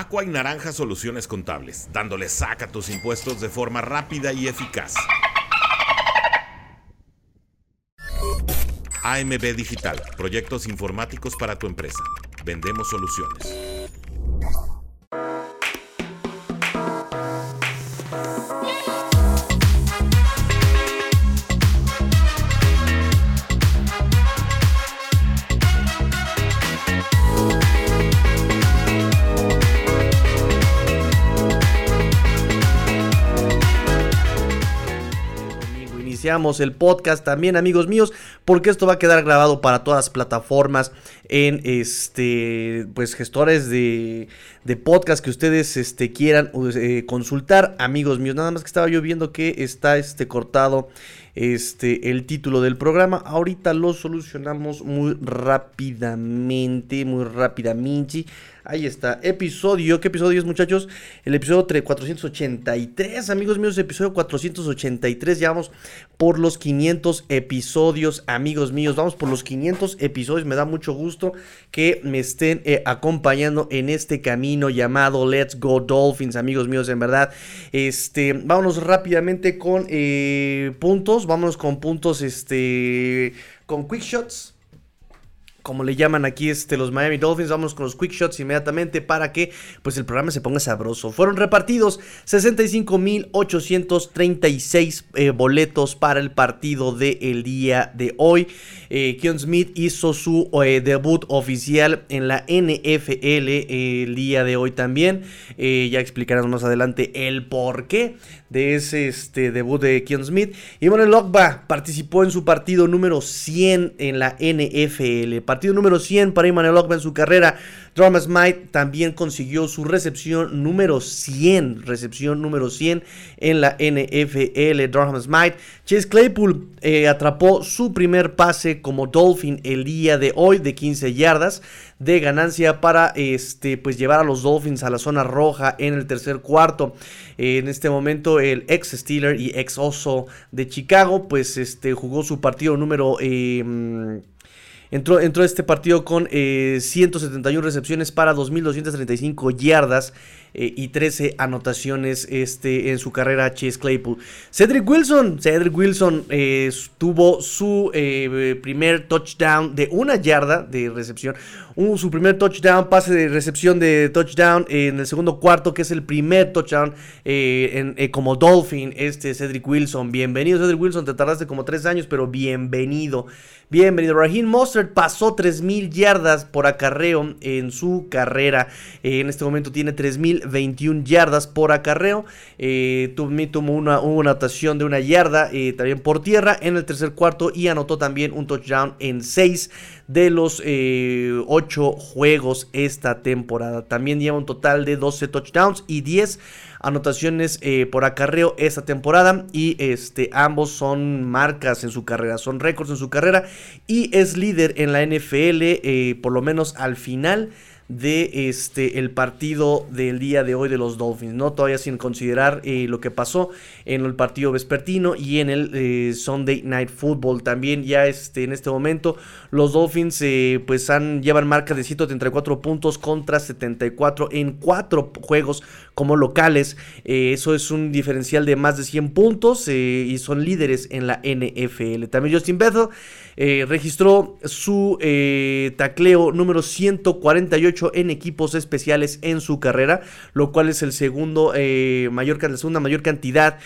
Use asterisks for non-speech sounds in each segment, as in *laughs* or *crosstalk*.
Aqua y Naranja Soluciones Contables, dándole saca a tus impuestos de forma rápida y eficaz. AMB Digital, proyectos informáticos para tu empresa. Vendemos soluciones. El podcast también, amigos míos, porque esto va a quedar grabado para todas plataformas en este, pues gestores de, de podcast que ustedes este, quieran eh, consultar, amigos míos. Nada más que estaba yo viendo que está este cortado este el título del programa. Ahorita lo solucionamos muy rápidamente, muy rápidamente. Ahí está, episodio, ¿qué episodio es muchachos? El episodio 483, amigos míos, episodio 483, ya vamos por los 500 episodios, amigos míos, vamos por los 500 episodios, me da mucho gusto que me estén eh, acompañando en este camino llamado Let's Go Dolphins, amigos míos, en verdad, este, vámonos rápidamente con eh, puntos, vámonos con puntos, este, con quick shots como le llaman aquí este, los Miami Dolphins. Vamos con los quick shots inmediatamente para que pues, el programa se ponga sabroso. Fueron repartidos 65.836 eh, boletos para el partido del día de hoy. Eh, Keon Smith hizo su eh, debut oficial en la NFL el día de hoy también. ya explicaremos más adelante el porqué de ese este, debut de Keon Smith. Y bueno, participó en su partido número 100 en la NFL. Partido número 100 para Emmanuel Lockba en su carrera. Drama Smite también consiguió su recepción número 100. Recepción número 100 en la NFL. Drama Smite. Chase Claypool eh, atrapó su primer pase como Dolphin el día de hoy de 15 yardas de ganancia para este, pues llevar a los Dolphins a la zona roja en el tercer cuarto. en este momento el ex Steeler y ex Oso de Chicago pues este, jugó su partido número... Eh, entró, entró este partido con 171 eh, recepciones para 2.235 yardas. Eh, y 13 anotaciones este, en su carrera Chase Claypool. Cedric Wilson, Cedric Wilson eh, tuvo su eh, primer touchdown de una yarda de recepción. su primer touchdown, pase de recepción de touchdown en el segundo cuarto, que es el primer touchdown como Dolphin, este Cedric Wilson. Bienvenido Cedric Wilson, te tardaste como tres años, pero bienvenido. Bienvenido. Raheem Mostert pasó 3.000 yardas por acarreo en su carrera. en este momento tiene 3.000 21 yardas por acarreo. Eh, tomó una, una, anotación de una yarda eh, también por tierra en el tercer cuarto y anotó también un touchdown en 6 de los 8 eh, juegos esta temporada. También lleva un total de 12 touchdowns y 10 anotaciones eh, por acarreo esta temporada y este ambos son marcas en su carrera, son récords en su carrera y es líder en la NFL por lo menos al final de este el partido del día de hoy de los Dolphins, ¿no? Todavía sin considerar eh, lo que pasó en el partido vespertino y en el eh, Sunday Night Football. También ya este, en este momento los Dolphins eh, pues han, llevan marca de 134 puntos contra 74 en cuatro juegos como locales. eso es un diferencial de más de 100 puntos y son líderes en la NFL. También Justin Bethel registró su tacleo número 148 en equipos especiales en su carrera, lo cual es el segundo eh, mayor, la segunda mayor cantidad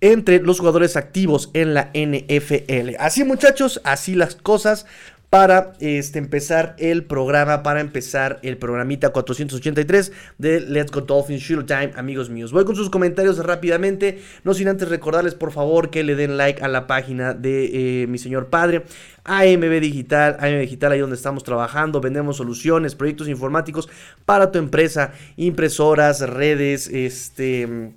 entre los jugadores activos en la NFL. Así muchachos, así las cosas para este, empezar el programa, para empezar el programita 483 de Let's Go Dolphins Time, amigos míos. Voy con sus comentarios rápidamente, no sin antes recordarles por favor que le den like a la página de eh, mi señor padre, AMB Digital, AMB Digital, ahí donde estamos trabajando, vendemos soluciones, proyectos informáticos para tu empresa, impresoras, redes, este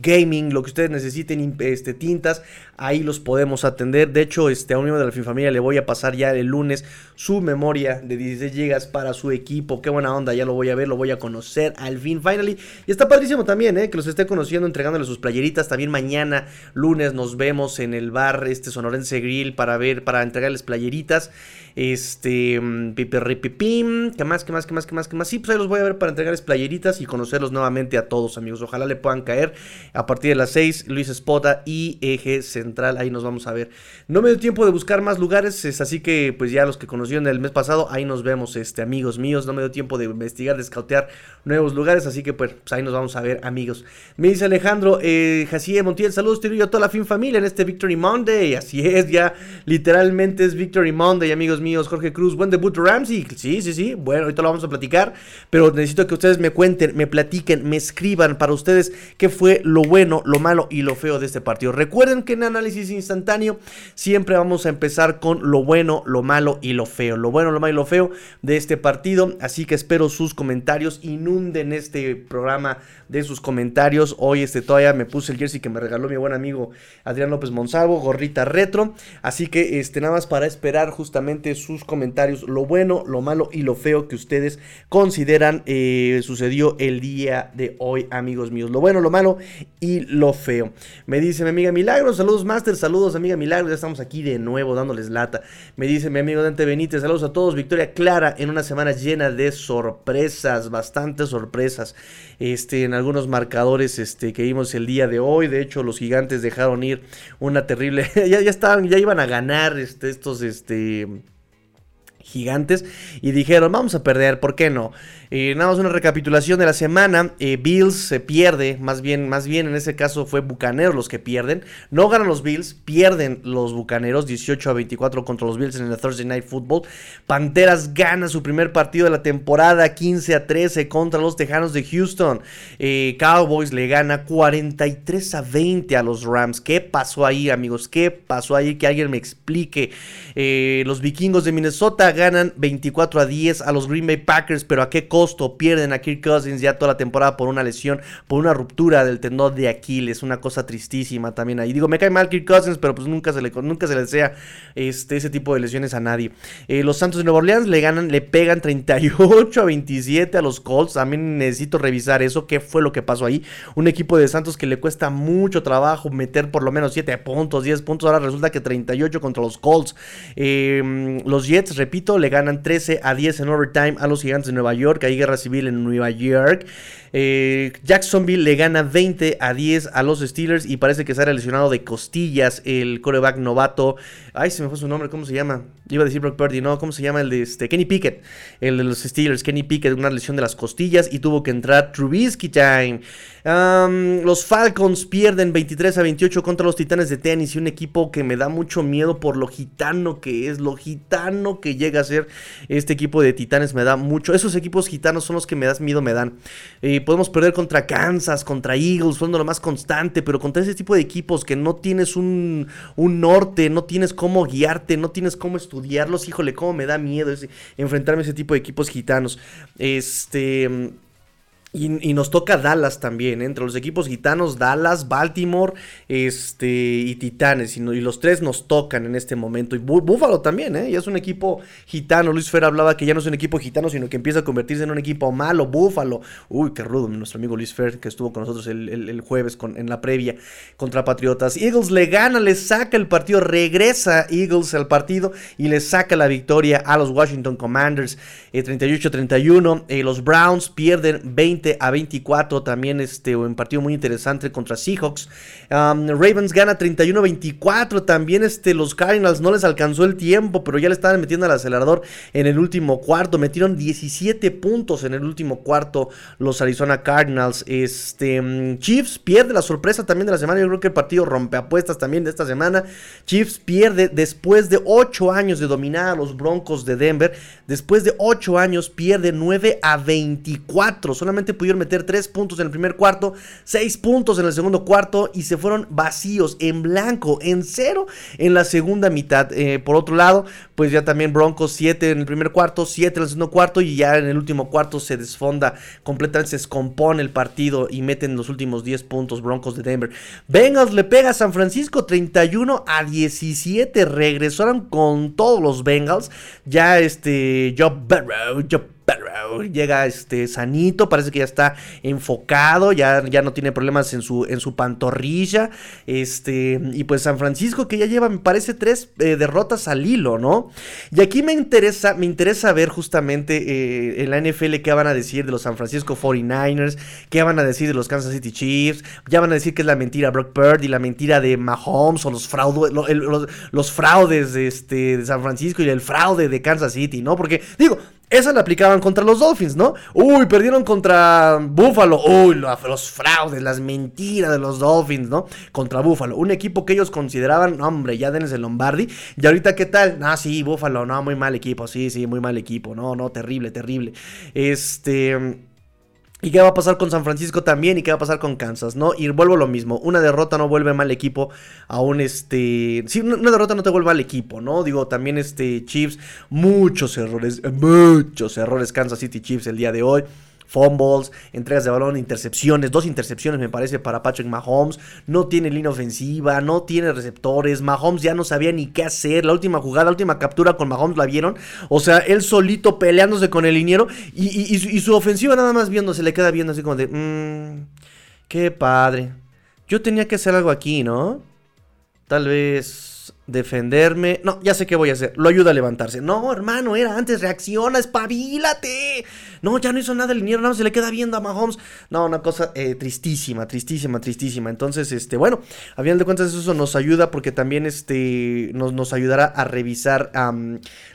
gaming, lo que ustedes necesiten, este, tintas, ahí los podemos atender. De hecho, este, a un miembro de la familia le voy a pasar ya el lunes su memoria de 16 GB para su equipo. Qué buena onda, ya lo voy a ver, lo voy a conocer al fin, finally. Y está padrísimo también, ¿eh? que los esté conociendo, entregándole sus playeritas. También mañana, lunes, nos vemos en el bar este Sonorense Grill para ver, para entregarles playeritas. Este, mm, pipirripipim, ¿qué más, qué más, qué más, qué más, qué más? Sí, pues ahí los voy a ver para entregarles playeritas y conocerlos nuevamente a todos, amigos. Ojalá le puedan caer a partir de las 6, Luis Espota y Eje Central, ahí nos vamos a ver. No me dio tiempo de buscar más lugares, es así que pues ya los que conocieron el mes pasado, ahí nos vemos, este, amigos míos. No me dio tiempo de investigar, de escautear nuevos lugares, así que pues, pues ahí nos vamos a ver, amigos. Me dice Alejandro, eh, Montiel, saludos, tío, yo a toda la fin familia en este Victory Monday. Así es, ya literalmente es Victory Monday, amigos míos. Jorge Cruz, buen debut Ramsey. Sí, sí, sí. Bueno, ahorita lo vamos a platicar. Pero necesito que ustedes me cuenten, me platiquen, me escriban para ustedes qué fue lo bueno, lo malo y lo feo de este partido. Recuerden que en análisis instantáneo siempre vamos a empezar con lo bueno, lo malo y lo feo. Lo bueno, lo malo y lo feo de este partido. Así que espero sus comentarios. Inunden este programa de sus comentarios. Hoy este todavía me puse el jersey que me regaló mi buen amigo Adrián López Monsalvo, gorrita retro. Así que este nada más para esperar justamente sus comentarios, lo bueno, lo malo y lo feo que ustedes consideran eh, sucedió el día de hoy, amigos míos. Lo bueno, lo malo y lo feo. Me dice mi amiga Milagros, saludos Master, saludos amiga Milagros, ya estamos aquí de nuevo dándoles lata. Me dice mi amigo Dante Benítez, saludos a todos, victoria clara en una semana llena de sorpresas, bastantes sorpresas. Este, en algunos marcadores este, que vimos el día de hoy. De hecho, los gigantes dejaron ir una terrible. *laughs* ya, ya estaban, ya iban a ganar este, estos este, gigantes. Y dijeron, vamos a perder, ¿por qué no? Eh, nada más una recapitulación de la semana. Eh, Bills se pierde, más bien, más bien en ese caso fue Bucaneros los que pierden. No ganan los Bills, pierden los Bucaneros 18 a 24 contra los Bills en el Thursday Night Football. Panteras gana su primer partido de la temporada 15 a 13 contra los Tejanos de Houston. Eh, Cowboys le gana 43 a 20 a los Rams. ¿Qué pasó ahí, amigos? ¿Qué pasó ahí? Que alguien me explique. los vikingos de Minnesota ganan 24 a 10 a los Green Bay Packers, pero ¿a qué costo pierden a Kirk Cousins ya toda la temporada por una lesión, por una ruptura del tendón de Aquiles, una cosa tristísima también ahí. Digo, me cae mal Kirk Cousins, pero pues nunca se le, nunca se le desea este, ese tipo de lesiones a nadie. Eh, los Santos de Nueva Orleans le ganan, le pegan 38 a 27 a los Colts. También necesito revisar eso, qué fue lo que pasó ahí. Un equipo de Santos que le cuesta mucho trabajo meter por lo menos 7 puntos, 10 puntos. Ahora resulta que 38 contra los Colts. Em, los Jets, repito, le ganan 13 a 10 en overtime a los Gigantes de Nueva York hay guerra civil en Nueva York. Eh, Jacksonville le gana 20 a 10 a los Steelers y parece que ha lesionado de costillas el coreback novato. Ay, se me fue su nombre, ¿cómo se llama? Iba a decir Brock Purdy, no, ¿cómo se llama? El de este, Kenny Pickett, el de los Steelers. Kenny Pickett, una lesión de las costillas y tuvo que entrar Trubisky time. los Falcons pierden 23 a 28 contra los Titanes de y un equipo que me da mucho miedo por lo gitano que es, lo gitano que llega a ser este equipo de Titanes me da mucho. Esos equipos gitanos son los que me das miedo, me dan. Eh, podemos perder contra Kansas, contra Eagles, siendo lo más constante, pero contra ese tipo de equipos que no tienes un, un norte, no tienes cómo guiarte, no tienes cómo estudiarlos, híjole, cómo me da miedo enfrentarme a ese tipo de equipos gitanos. Este y, nos toca Dallas también, ¿eh? entre los equipos gitanos, Dallas, Baltimore este, y Titanes. Y, los tres nos tocan en este momento. Y Búfalo también, ¿eh? ya es un equipo gitano. Luis Fer hablaba que ya no es un equipo gitano, sino que empieza a convertirse en un equipo malo. Búfalo. Uy, qué rudo, nuestro amigo Luis Fer, que estuvo con nosotros el, jueves con, en la previa contra Patriotas. Eagles le gana, le saca el partido, regresa Eagles al partido y le saca la victoria a los Washington Commanders. 38-31. Eh, los Browns pierden 20 a 24 también este un partido muy interesante contra Seahawks. Ravens gana 31-24 también este los Cardinals no les alcanzó el tiempo, pero ya le estaban metiendo al acelerador en el último cuarto, metieron 17 puntos en el último cuarto los Arizona Cardinals. Este mm, Chiefs pierde la sorpresa también de la semana, yo creo que el partido rompe apuestas también de esta semana. Chiefs pierde después de 8 años de dominar a los Broncos de Denver, después de 8 años pierde 9 a 24, solamente pudieron meter 3 puntos en el primer cuarto, 6 puntos en el segundo cuarto y se fueron vacíos, en blanco, en cero en la segunda mitad. Eh, por otro lado, pues ya también Broncos 7 en el primer cuarto, 7 en el segundo cuarto y ya en el último cuarto se desfonda completamente, se descompone el partido y meten los últimos 10 puntos Broncos de Denver. Bengals le pega a San Francisco 31 a 17, regresaron con todos los Bengals, ya este Joe Burrow, Joe llega este sanito, parece que ya está enfocado, ya, ya no tiene problemas en su, en su pantorrilla. Este, y pues San Francisco que ya lleva, me parece, tres eh, derrotas al hilo, ¿no? Y aquí me interesa, me interesa ver justamente eh, en la NFL qué van a decir de los San Francisco 49ers, qué van a decir de los Kansas City Chiefs, ya van a decir que es la mentira Brock Purdy, la mentira de Mahomes o los, los, los fraudes de, este, de San Francisco y el fraude de Kansas City, ¿no? Porque digo, esa la aplicaban contra los Dolphins, ¿no? Uy, perdieron contra Buffalo. Uy, los fraudes, las mentiras de los Dolphins, ¿no? Contra Buffalo. Un equipo que ellos consideraban, hombre, ya denles el Lombardi. Y ahorita, ¿qué tal? Ah, sí, Buffalo, no, muy mal equipo. Sí, sí, muy mal equipo. No, no, terrible, terrible. Este. ¿Y qué va a pasar con San Francisco también? ¿Y qué va a pasar con Kansas? ¿No? Y vuelvo lo mismo. Una derrota no vuelve mal equipo a un este. Sí, una derrota no te vuelve al equipo, ¿no? Digo, también este Chiefs, muchos errores, muchos errores Kansas City Chiefs el día de hoy fumbles, entregas de balón, intercepciones, dos intercepciones me parece para Patrick Mahomes, no tiene línea ofensiva, no tiene receptores, Mahomes ya no sabía ni qué hacer, la última jugada, la última captura con Mahomes la vieron, o sea, él solito peleándose con el liniero y, su, ofensiva nada más viendo, se le queda viendo así como de, mmm, qué padre, yo tenía que hacer algo aquí, ¿no? Tal vez defenderme. No, ya sé qué voy a hacer. Lo ayuda a levantarse. No, hermano, era antes. Reacciona, espabilate. No, ya no hizo nada el liniero, nada se le queda viendo a Mahomes. No, una cosa eh, tristísima, tristísima, tristísima. Entonces, este, bueno, a final de cuentas eso nos ayuda porque también este, nos, nos ayudará a revisar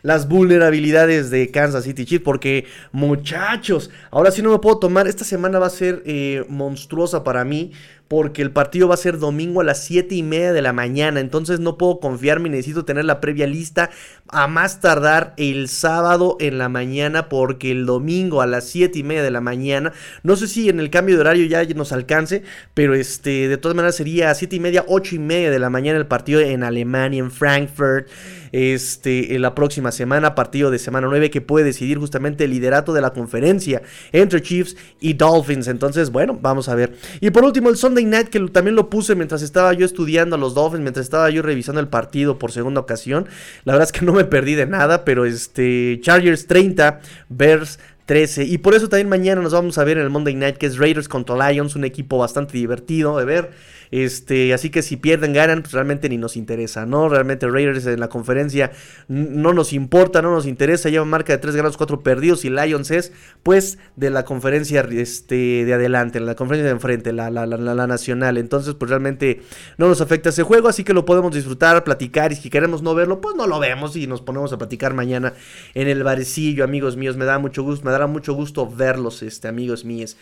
las vulnerabilidades de Kansas City Chiefs. Porque, muchachos, ahora sí no me puedo tomar. Esta semana va a ser eh, monstruosa para mí porque el partido va a ser domingo a las 7 y media de la mañana. Entonces no puedo confiarme, necesito tener la previa lista a más tardar el sábado en la mañana, porque el domingo a las 7 y media de la mañana, no sé si en el cambio de horario ya nos alcance, pero este, de todas maneras sería a 7 y media, 8 y media de la mañana el partido en Alemania, en Frankfurt este, en la próxima semana, partido de semana 9 que puede decidir justamente el liderato de la conferencia entre Chiefs y Dolphins. Entonces, bueno, vamos a ver. Y por último, el Sunday Night, que también lo puse mientras estaba yo estudiando a los Dolphins, mientras estaba yo revisando el partido por segunda ocasión. La verdad es que no me perdí de nada, pero este, Chargers 30, Bears 13. Y por eso también mañana nos vamos a ver en el Monday Night, que es Raiders contra Lions, un equipo bastante divertido de ver. Este, así que si pierden, ganan, pues realmente ni nos interesa, ¿no? Realmente Raiders en la conferencia no nos importa, no nos interesa. Lleva marca de 3 ganados, 4 perdidos. Y Lions es, pues, de la conferencia este, de adelante, la conferencia de enfrente, la, la, la, nacional. Entonces, pues realmente no nos afecta ese juego. Así que lo podemos disfrutar, platicar. Y si queremos no verlo, pues no lo vemos y nos ponemos a platicar mañana en el barecillo, amigos míos. Me da mucho gusto, me dará mucho gusto verlos, este, amigos míos.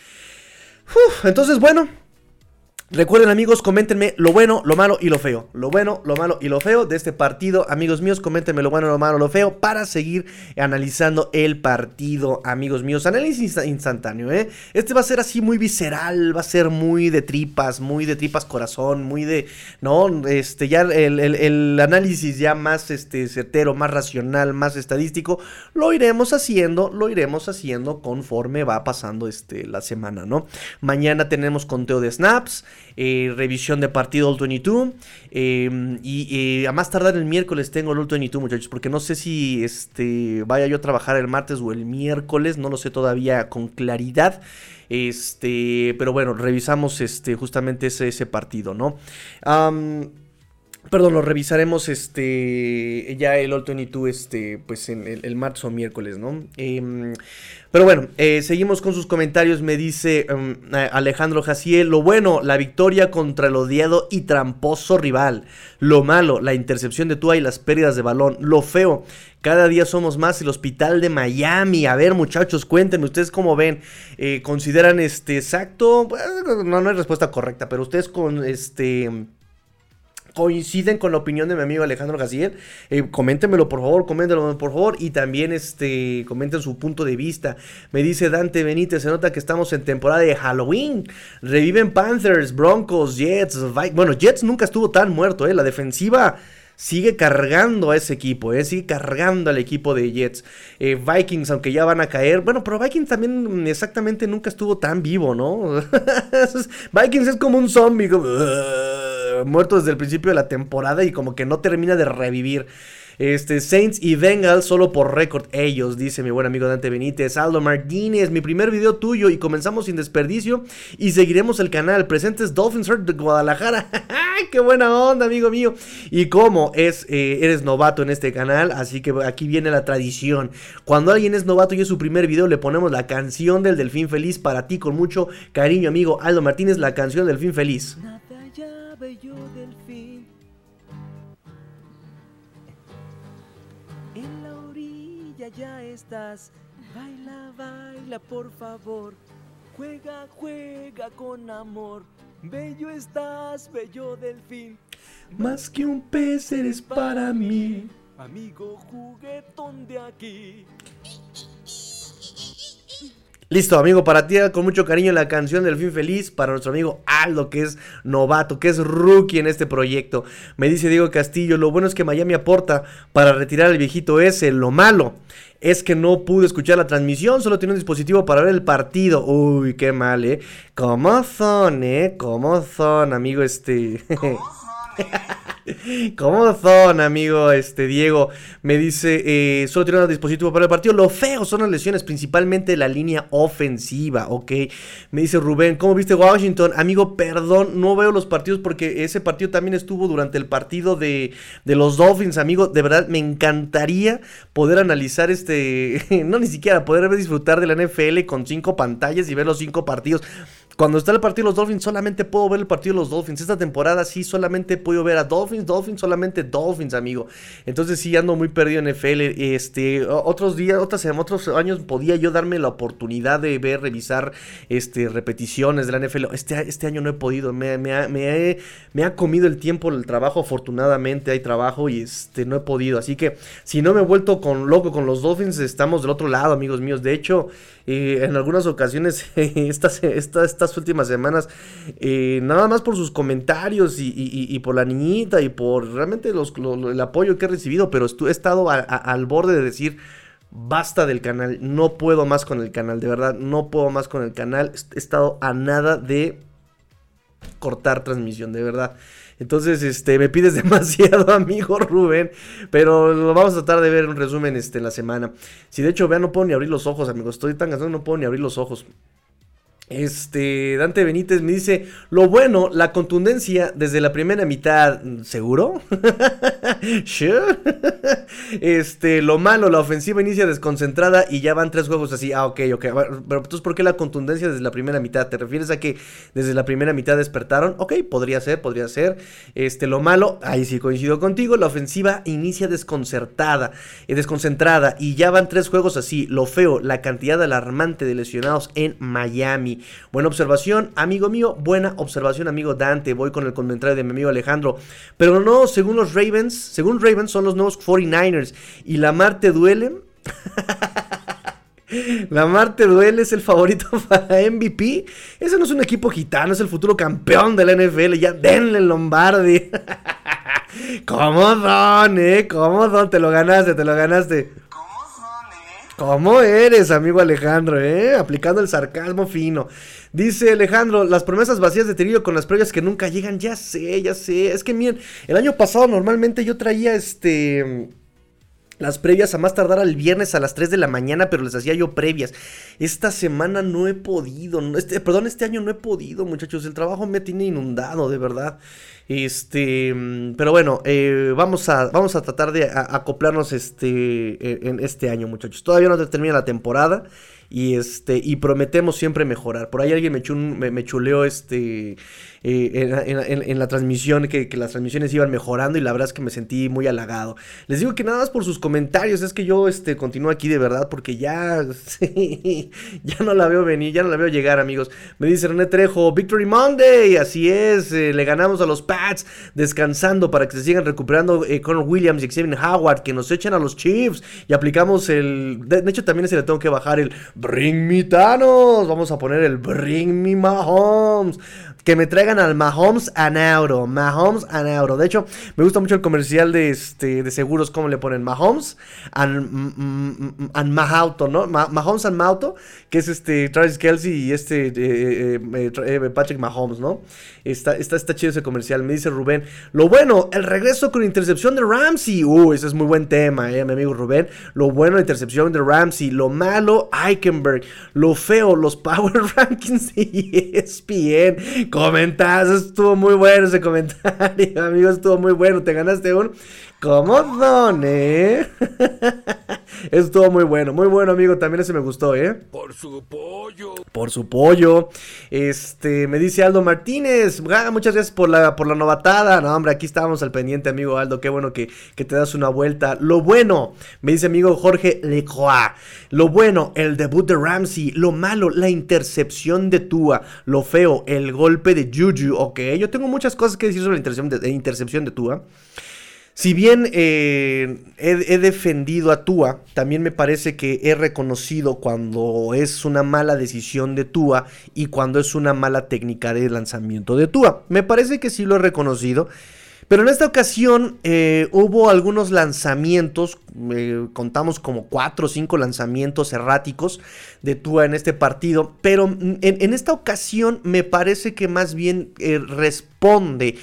entonces, bueno, Recuerden amigos, coméntenme lo bueno, lo malo y lo feo. Lo bueno, lo malo y lo feo de este partido. Amigos míos, coméntenme lo bueno, lo malo, lo feo para seguir analizando el partido, amigos míos. Análisis instantáneo, ¿eh? Este va a ser así muy visceral, va a ser muy de tripas, muy de tripas corazón, muy de, ¿no? Este, ya el, análisis ya más, este, certero, más racional, más estadístico, lo iremos haciendo, lo iremos haciendo conforme va pasando, este, la semana, ¿no? Mañana tenemos conteo de snaps. Eh, revisión de partido All 22. Em, y a más tardar el miércoles tengo el All 22, muchachos, porque no sé si este, vaya yo a trabajar el martes o el miércoles, no lo sé todavía con claridad. Este, pero bueno, revisamos este, justamente ese, ese partido, ¿no? Perdón, lo revisaremos este ya el All 22 este, pues en el, martes o miércoles, ¿no? Em, pero bueno, eh, seguimos con sus comentarios. Me dice em, Alejandro Jaciel, lo bueno, la victoria contra el odiado y tramposo rival. Lo malo, la intercepción de Tua y las pérdidas de balón. Lo feo, cada día somos más el hospital de Miami. A ver, muchachos, cuéntenme, ustedes cómo ven. Eh, ¿Consideran este exacto? no, no hay respuesta correcta, pero ustedes con este coinciden con la opinión de mi amigo Alejandro Gaciel, eh, coméntenmelo por favor, coméntenlo por favor y también este, comenten su punto de vista. Me dice Dante Benítez, se nota que estamos en temporada de Halloween. Reviven Panthers, Broncos, Jets, bueno, Jets nunca estuvo tan muerto, ¿eh? La defensiva sigue cargando a ese equipo, ¿eh? sigue cargando al equipo de Jets. Eh, Vikings, aunque ya van a caer, bueno, pero Vikings también exactamente nunca estuvo tan vivo, ¿no? *laughs* Vikings es como un zombie, muerto desde el principio de la temporada y como que no termina de revivir. Este, Saints y Bengals solo por récord ellos, dice mi buen amigo Dante Benítez. Aldo Martínez, mi primer video tuyo y comenzamos sin desperdicio y seguiremos el canal. Presentes Dolphins de Guadalajara. *laughs* ¡Qué buena onda, amigo mío! Y como es, eh, eres novato en este canal, así que aquí viene la tradición. Cuando alguien es novato y es su primer video, le ponemos la canción del Delfín Feliz para ti con mucho cariño, amigo Aldo Martínez, la canción del Delfín Feliz. Estás. Baila, baila, por favor. Juega, juega con amor. Bello estás, bello delfín. Más que un pez eres para mí. Amigo juguetón de aquí. Listo, amigo, para ti con mucho cariño la canción del fin feliz para nuestro amigo Aldo, que es novato, que es rookie en este proyecto. Me dice Diego Castillo, lo bueno es que Miami aporta para retirar al viejito ese, lo malo es que no pude escuchar la transmisión, solo tiene un dispositivo para ver el partido. Uy, qué mal, ¿eh? ¿Cómo son, eh? ¿Cómo son, amigo este? *laughs* ¿Cómo *laughs* son, amigo este Diego? Me dice, eh, solo tiene un dispositivo para el partido. Lo feo son las lesiones, principalmente la línea ofensiva, ¿ok? Me dice Rubén, ¿cómo viste Washington? Amigo, perdón, no veo los partidos porque ese partido también estuvo durante el partido de, de los Dolphins, amigo. De verdad, me encantaría poder analizar este, *laughs* no ni siquiera, poder disfrutar de la NFL con cinco pantallas y ver los cinco partidos. Cuando está el partido de los Dolphins, solamente puedo ver el partido de los Dolphins. Esta temporada sí solamente puedo ver a Dolphins, Dolphins, solamente Dolphins, amigo. Entonces sí ando muy perdido en NFL. Este, otros días, otras, otros años podía yo darme la oportunidad de ver, revisar este, repeticiones de la NFL. Este, este año no he podido. Me, me, me, me ha comido el tiempo el trabajo. Afortunadamente hay trabajo y este, no he podido. Así que si no me he vuelto con loco con los Dolphins, estamos del otro lado, amigos míos. De hecho, en algunas ocasiones, *laughs* estas, estas, últimas semanas, eh, nada más por sus comentarios y, por la niñita y por realmente el apoyo que he recibido, pero he estado al borde de decir, basta del canal, no puedo más con el canal, de verdad, no puedo más con el canal, he estado a nada de cortar transmisión, de verdad. Entonces, este, me pides *laughs* demasiado, amigo Rubén. Pero lo vamos a tratar de ver un resumen este, en la semana. Si de hecho, vean, no puedo ni abrir los ojos, amigos. Estoy tan cansado, no puedo ni abrir los ojos. Este, Dante Benítez me dice, lo bueno, la contundencia desde la primera mitad, ¿seguro? *laughs* este, lo malo, la ofensiva inicia desconcentrada y ya van tres juegos así, ah, ok, ok, pero entonces, ¿por qué la contundencia desde la primera mitad? ¿Te refieres a que desde la primera mitad despertaron? Ok, podría ser, podría ser. Este, lo malo, ahí sí coincido contigo, la ofensiva inicia desconcertada, eh, desconcentrada y ya van tres juegos así, lo feo, la cantidad alarmante de lesionados en Miami. Buena observación, amigo mío. Buena observación, amigo Dante. Voy con el comentario de mi amigo Alejandro. Pero no, según los Ravens, según Ravens son los nuevos 49ers. Y la Marte duele. *laughs* La Marte Duele es el favorito *laughs* para MVP. Ese no es un equipo gitano, es el futuro campeón de la NFL. Ya denle Lombardi. *laughs* ¿Cómo eh? ¿Cómo son? Te lo ganaste, te lo ganaste. ¿Cómo eres, amigo Alejandro, eh? Aplicando el sarcasmo fino. Dice Alejandro, las promesas vacías de Terillo con las previas que nunca llegan. Ya sé, ya sé. Es que miren, el año pasado normalmente yo traía este las previas a más tardar al viernes a las 3 de la mañana, pero les hacía yo previas. Esta semana no he podido, este, perdón, este año no he podido, muchachos. El trabajo me tiene inundado, de verdad. Este, pero bueno, eh, vamos, a, vamos a tratar de acoplarnos este, e, en este año, muchachos. Todavía no termina la temporada y este y prometemos siempre mejorar. Por ahí alguien me, me, chuleó este eh, en, la transmisión, que, las transmisiones iban mejorando y la verdad es que me sentí muy halagado. Les digo que nada más por sus comentarios, es que yo este, continúo aquí de verdad porque ya, *laughs* ya no la veo venir, ya no la veo llegar amigos. Me dice René Trejo, Victory Monday, así es, eh, le ganamos a los Pats descansando para que se sigan recuperando eh, Conor Williams y Xavier Howard, que nos echen a los Chiefs y aplicamos el, de, hecho también se le tengo que bajar el Bring Me Thanos, vamos a poner el Bring Me Mahomes que me traigan al Mahomes Anauro. Mahomes Anauro. De hecho, me gusta mucho el comercial de, este, de seguros, ¿cómo le ponen? Mahomes and, Mahauto, ¿no? Mahomes and Mauto, que es este Travis Kelsey y este eh, eh, eh, Patrick Mahomes, ¿no? Está, está, está chido ese comercial. Me dice Rubén. Lo bueno, el regreso con intercepción de Ramsey. Uh, ese es muy buen tema, eh, mi amigo Rubén. Lo bueno, la intercepción de Ramsey. Lo malo, Eichenberg. Lo feo, los *laughs* Power Rankings de ESPN. Comentas, estuvo muy bueno ese comentario, *laughs* amigo. Estuvo muy bueno. Te ganaste un ¿Cómo don, eh? Estuvo muy bueno, muy bueno, amigo. También ese me gustó, ¿eh? Por su pollo. Por su pollo. Este, me dice Aldo Martínez. Ah, muchas gracias por la, por la novatada. No, hombre, aquí estábamos al pendiente, amigo Aldo. Qué bueno que, que te das una vuelta. Lo bueno, me dice amigo Jorge Lecroix. Lo bueno, el debut de Ramsey. Lo malo, la intercepción de Tua. Lo feo, el golpe de Juju. Ok, yo tengo muchas cosas que decir sobre la intercepción de, intercepción de Tua. Si bien eh, he, defendido a Tua, también me parece que he reconocido cuando es una mala decisión de Tua y cuando es una mala técnica de lanzamiento de Tua. Me parece que sí lo he reconocido. Pero en esta ocasión eh, hubo algunos lanzamientos, eh, contamos como cuatro o cinco lanzamientos erráticos de Tua en este partido, pero en, esta ocasión me parece que más bien responde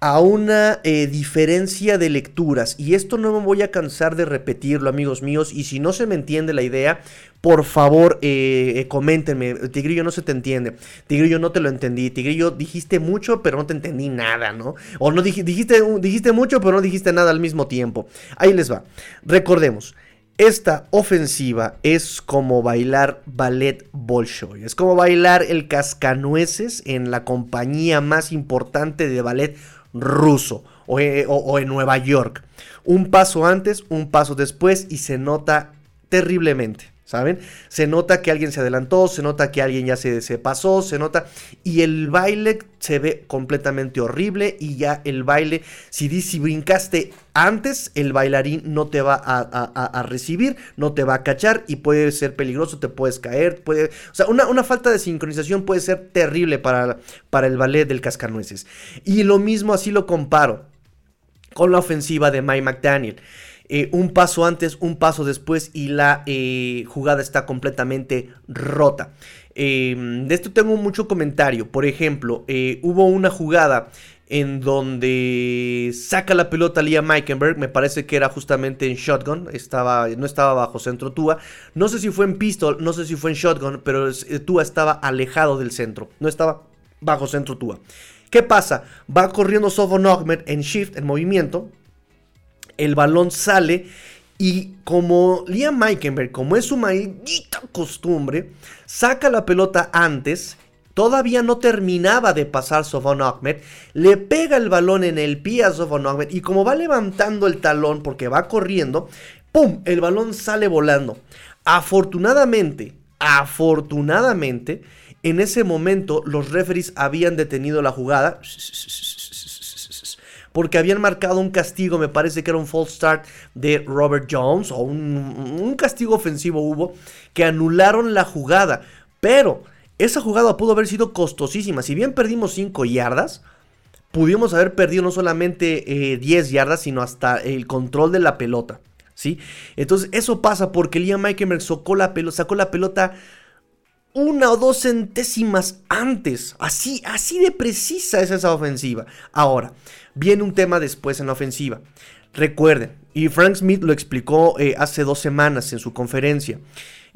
a una eh, diferencia de lecturas. Y esto no me voy a cansar de repetirlo, amigos míos. Y si no se me entiende la idea, por favor, eh, eh, coméntenme. Tigrillo, no se te entiende. Tigrillo, no te lo entendí. Tigrillo, dijiste mucho, pero no te entendí nada, ¿no? O no dijiste, dijiste mucho, pero no dijiste nada al mismo tiempo. Ahí les va. Recordemos. Esta ofensiva es como bailar ballet Bolshoi. Es como bailar el cascanueces en la compañía más importante de ballet ruso eh, o, en Nueva York. Un paso antes, un paso después y se nota terriblemente. ¿Saben? Se nota que alguien se adelantó, se nota que alguien ya se, se, pasó, se nota. Y el baile se ve completamente horrible. Y ya el baile, si, si brincaste antes, el bailarín no te va a, recibir, no te va a cachar y puede ser peligroso, te puedes caer. Puede, o sea, una, falta de sincronización puede ser terrible para, para el ballet del cascanueces. Y lo mismo así lo comparo con la ofensiva de Mike McDaniel. Eh, un paso antes, un paso después y la eh, jugada está completamente rota. Em, de esto tengo mucho comentario. Por ejemplo, eh, hubo una jugada en donde saca la pelota Liam Meikenberg, me parece que era justamente en shotgun, estaba, no estaba bajo centro Tua, no sé si fue en pistol, no sé si fue en shotgun, pero Tua estaba alejado del centro, no estaba bajo centro Tua. ¿Qué pasa? Va corriendo Sofon Ahmed en shift, en movimiento, el balón sale y como Liam Meikenberg, como es su maldita costumbre, saca la pelota antes, todavía no terminaba de pasar Sofon Ahmed, le pega el balón en el pie a Sofon Ahmed y como va levantando el talón porque va corriendo, ¡pum! El balón sale volando. Afortunadamente, afortunadamente, en ese momento los referees habían detenido la jugada porque habían marcado un castigo, me parece que era un false start de Robert Jones o un, castigo ofensivo hubo, que anularon la jugada. Pero esa jugada pudo haber sido costosísima. Si bien perdimos 5 yardas, pudimos haber perdido no solamente 10 eh, yardas, sino hasta el control de la pelota. ¿sí? Entonces eso pasa porque Liam Meikenberg sacó la, pelota, sacó la pelota una o dos centésimas antes. Así, así de precisa es esa ofensiva. Ahora, viene un tema después en la ofensiva. Recuerden, y Frank Smith lo explicó eh, hace dos semanas en su conferencia.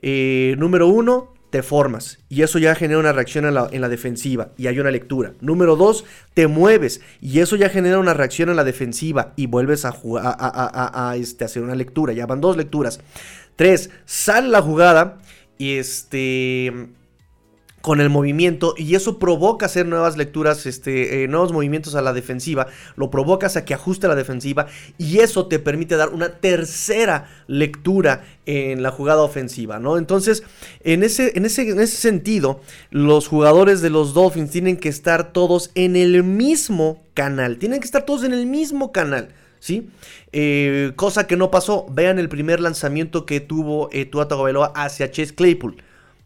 Eh, número uno, te formas y eso ya genera una reacción en la, defensiva y hay una lectura. Número dos, te mueves y eso ya genera una reacción en la defensiva y vuelves a, a, este, hacer una lectura. Ya van dos lecturas. Tres, sale la jugada y este con el movimiento y eso provoca hacer nuevas lecturas, este, eh, nuevos movimientos a la defensiva, lo provocas a que ajuste la defensiva y eso te permite dar una tercera lectura en la jugada ofensiva, ¿no? Entonces, en ese, en ese, en ese sentido, los jugadores de los Dolphins tienen que estar todos en el mismo canal, tienen que estar todos en el mismo canal. ¿Sí? Eh, cosa que no pasó. Vean el primer lanzamiento que tuvo eh, Tua Tagovailoa hacia Chase Claypool.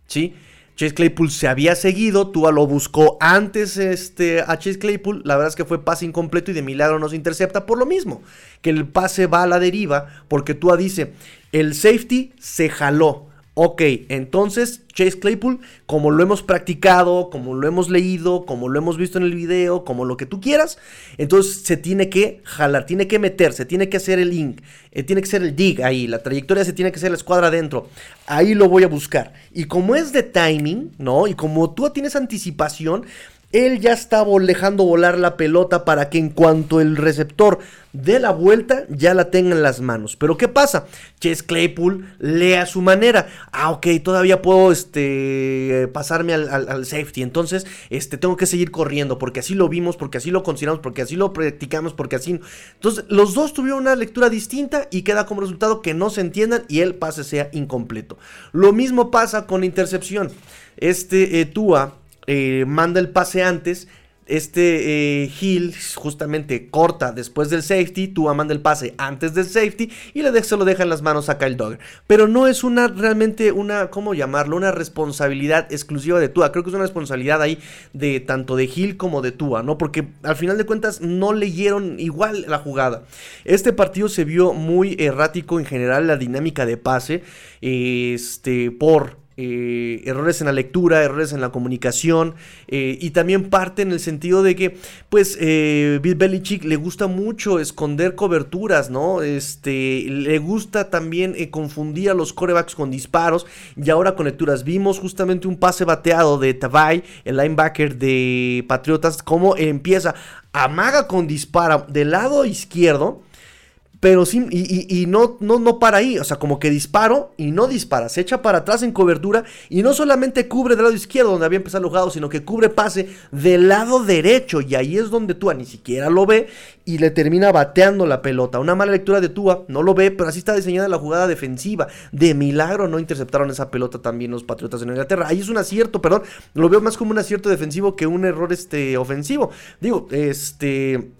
¿Sí? Chase Claypool se había seguido, Tua lo buscó antes este, a Chase Claypool, la verdad es que fue pase incompleto y de milagro no se intercepta por lo mismo, que el pase va a la deriva porque Tua dice, el safety se jaló, Ok, entonces Chase Claypool, como lo hemos practicado, como lo hemos leído, como lo hemos visto en el video, como lo que tú quieras, entonces se tiene que jalar, tiene que meterse, tiene que hacer el link, eh, tiene que ser el dig ahí, la trayectoria se tiene que hacer la escuadra adentro. Ahí lo voy a buscar. Y como es de timing, ¿no? Y como tú tienes anticipación, él ya está dejando volar la pelota para que en cuanto el receptor dé la vuelta ya la tenga en las manos. Pero ¿qué pasa? Chase Claypool lee a su manera. Ah, ok, todavía puedo este, pasarme al, safety. Entonces este, tengo que seguir corriendo porque así lo vimos, porque así lo consideramos, porque así lo practicamos, porque así... Entonces los dos tuvieron una lectura distinta y queda como resultado que no se entiendan y el pase sea incompleto. Lo mismo pasa con intercepción. Este eh, Tua eh, manda el pase antes. Este eh, Hill justamente corta después del safety. Tua manda el pase antes del safety. Y le se lo deja en las manos a Kyle Dogger. Pero no es una realmente una, ¿cómo llamarlo? Una responsabilidad exclusiva de Tua. Creo que es una responsabilidad ahí de tanto de Hill como de Tua, ¿no? Porque al final de cuentas no leyeron igual la jugada. Este partido se vio muy errático en general la dinámica de pase. Este, por eh, errores en la lectura, errores en la comunicación eh, y también parte en el sentido de que pues eh, Bill Belichick le gusta mucho esconder coberturas, ¿no? Este, le gusta también confundir a los corebacks con disparos y ahora con lecturas. Vimos justamente un pase bateado de Tavai, el linebacker de Patriotas, cómo empieza, amaga con dispara del lado izquierdo pero sí, y, no, no, no para ahí, o sea, como que disparo y no dispara, se echa para atrás en cobertura y no solamente cubre del lado izquierdo donde había empezado el jugado, sino que cubre pase del lado derecho y ahí es donde Tua ni siquiera lo ve y le termina bateando la pelota. Una mala lectura de Tua, no lo ve, pero así está diseñada la jugada defensiva. De milagro no interceptaron esa pelota también los Patriotas en Inglaterra. Ahí es un acierto, perdón, lo veo más como un acierto defensivo que un error este, ofensivo. Digo, este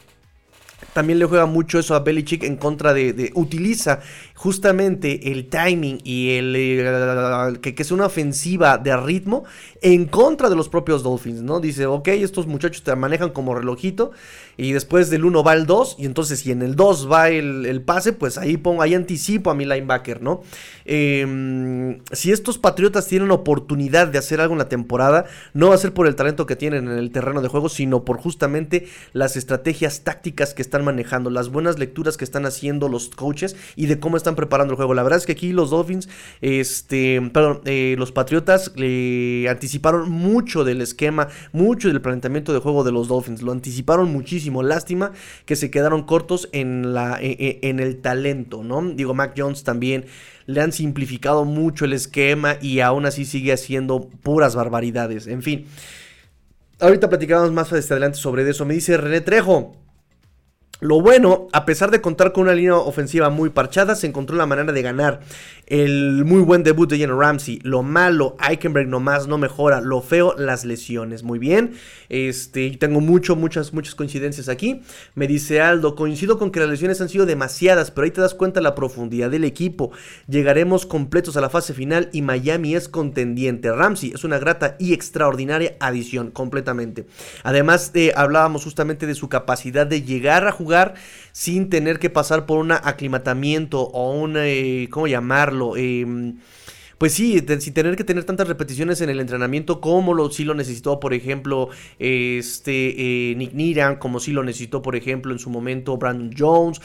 también le juega mucho eso a Belichick en contra de, utiliza justamente el timing y el, eh, que, que, es una ofensiva de ritmo en contra de los propios Dolphins, ¿no? Dice, ok, estos muchachos te manejan como relojito y después del 1 va el 2 y entonces si en el 2 va el, pase, pues ahí pongo, ahí anticipo a mi linebacker, ¿no? Em, si estos Patriotas tienen oportunidad de hacer algo en la temporada, no va a ser por el talento que tienen en el terreno de juego, sino por justamente las estrategias tácticas que están manejando, las buenas lecturas que están haciendo los coaches y de cómo están preparando el juego. La verdad es que aquí los Dolphins, este, perdón, eh, los Patriotas anticiparon mucho del esquema, mucho del planteamiento de juego de los Dolphins, lo anticiparon muchísimo. Lástima que se quedaron cortos en, la, e, e, en el talento, ¿no? Digo, Mac Jones también le han simplificado mucho el esquema y aún así sigue haciendo puras barbaridades. En fin. Ahorita platicamos más adelante sobre eso. Me dice René Trejo. Lo bueno, a pesar de contar con una línea ofensiva muy parchada, se encontró la manera de ganar el muy buen debut de Jalen Ramsey. Lo malo, Eichenberg nomás no mejora. Lo feo, las lesiones. Muy bien. Este, tengo mucho, muchas, muchas coincidencias aquí. Me dice Aldo, coincido con que las lesiones han sido demasiadas, pero ahí te das cuenta la profundidad del equipo. Llegaremos completos a la fase final y Miami es contendiente. Ramsey es una grata y extraordinaria adición, completamente. Además, eh, hablábamos justamente de su capacidad de llegar a jugar sin tener que pasar por un aclimatamiento o un, eh, ¿cómo llamarlo? Em, pues sí, sin tener que tener tantas repeticiones en el entrenamiento como lo, sí lo necesitó, por ejemplo, este eh, Nick Niran, como sí lo necesitó, por ejemplo, en su momento Brandon Jones.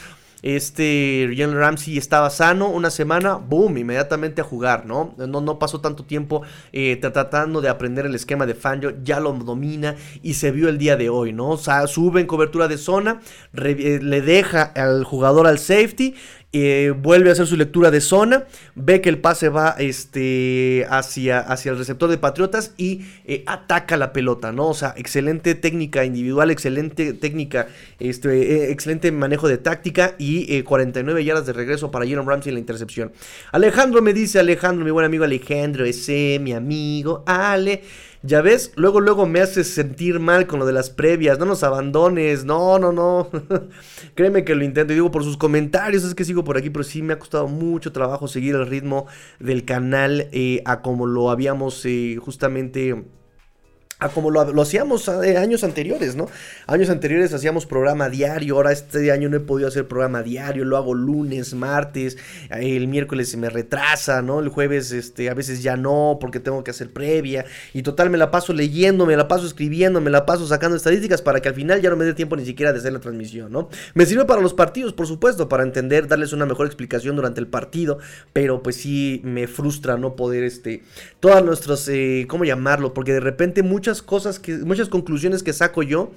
Este Jalen Ramsey estaba sano una semana, boom, inmediatamente a jugar, ¿no? No, no pasó tanto tiempo eh, tratando de aprender el esquema de Fangio, ya lo domina y se vio el día de hoy, ¿no? Sube en cobertura de zona, eh, le deja al jugador al safety eh, vuelve a hacer su lectura de zona, ve que el pase va este, hacia, hacia el receptor de Patriotas y eh, ataca la pelota, ¿no? O sea, excelente técnica individual, excelente técnica, este, excelente manejo de táctica y 49 yardas de regreso para Jerome Ramsey en la intercepción. Alejandro me dice, Alejandro, mi buen amigo Alejandro, ese, mi amigo Ale. Ya ves, luego, luego me haces sentir mal con lo de las previas. No nos abandones. No, no, no. *laughs* Créeme que lo intento. Y digo por sus comentarios. Es que sigo por aquí. Pero sí me ha costado mucho trabajo seguir el ritmo del canal. Eh, a como lo habíamos eh, justamente a como lo, hacíamos eh, años anteriores, ¿no? Años anteriores hacíamos programa diario, ahora este año no he podido hacer programa diario, lo hago lunes, martes, el miércoles se me retrasa, ¿no? El jueves este, a veces ya no, porque tengo que hacer previa, y total me la paso leyendo, me la paso escribiendo, me la paso sacando estadísticas para que al final ya no me dé tiempo ni siquiera de hacer la transmisión, ¿no? Me sirve para los partidos, por supuesto, para entender, darles una mejor explicación durante el partido, pero pues sí me frustra no poder, este, todas nuestras, eh, ¿cómo llamarlo? Porque de repente muchos muchas cosas, que, muchas conclusiones que saco yo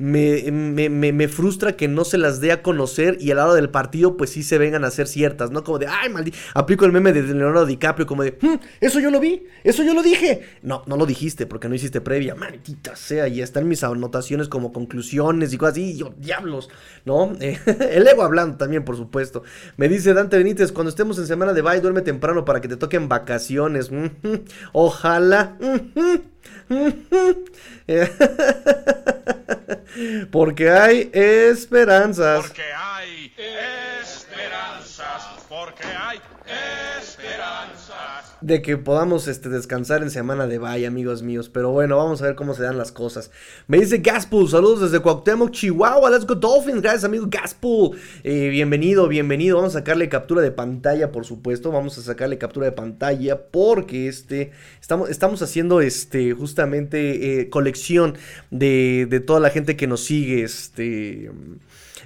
me, me, frustra que no se las dé a conocer y a la hora del partido pues sí se vengan a hacer ciertas, ¿no? Como de, ay, maldito, aplico el meme de Leonardo DiCaprio como de, hmm, eso yo lo vi, eso yo lo dije. No, no lo dijiste porque no hiciste previa, maldita sea, y están mis anotaciones como conclusiones y cosas así, yo, diablos, ¿no? *laughs* el ego hablando también, por supuesto. Me dice Dante Benítez, cuando estemos en semana de bye, duerme temprano para que te toquen vacaciones. Ojalá. *laughs* *laughs* Porque hay esperanzas. Porque hay esperanzas. De que podamos este, descansar en semana de bye, amigos míos. Pero bueno, vamos a ver cómo se dan las cosas. Me dice Gaspool, saludos desde Cuauhtémoc, Chihuahua. Let's go Dolphins. Gracias, amigo Gaspool. Eh, bienvenido, bienvenido. Vamos a sacarle captura de pantalla, por supuesto. Vamos a sacarle captura de pantalla porque este, estamos, estamos haciendo este, justamente eh, colección de, de toda la gente que nos sigue. Este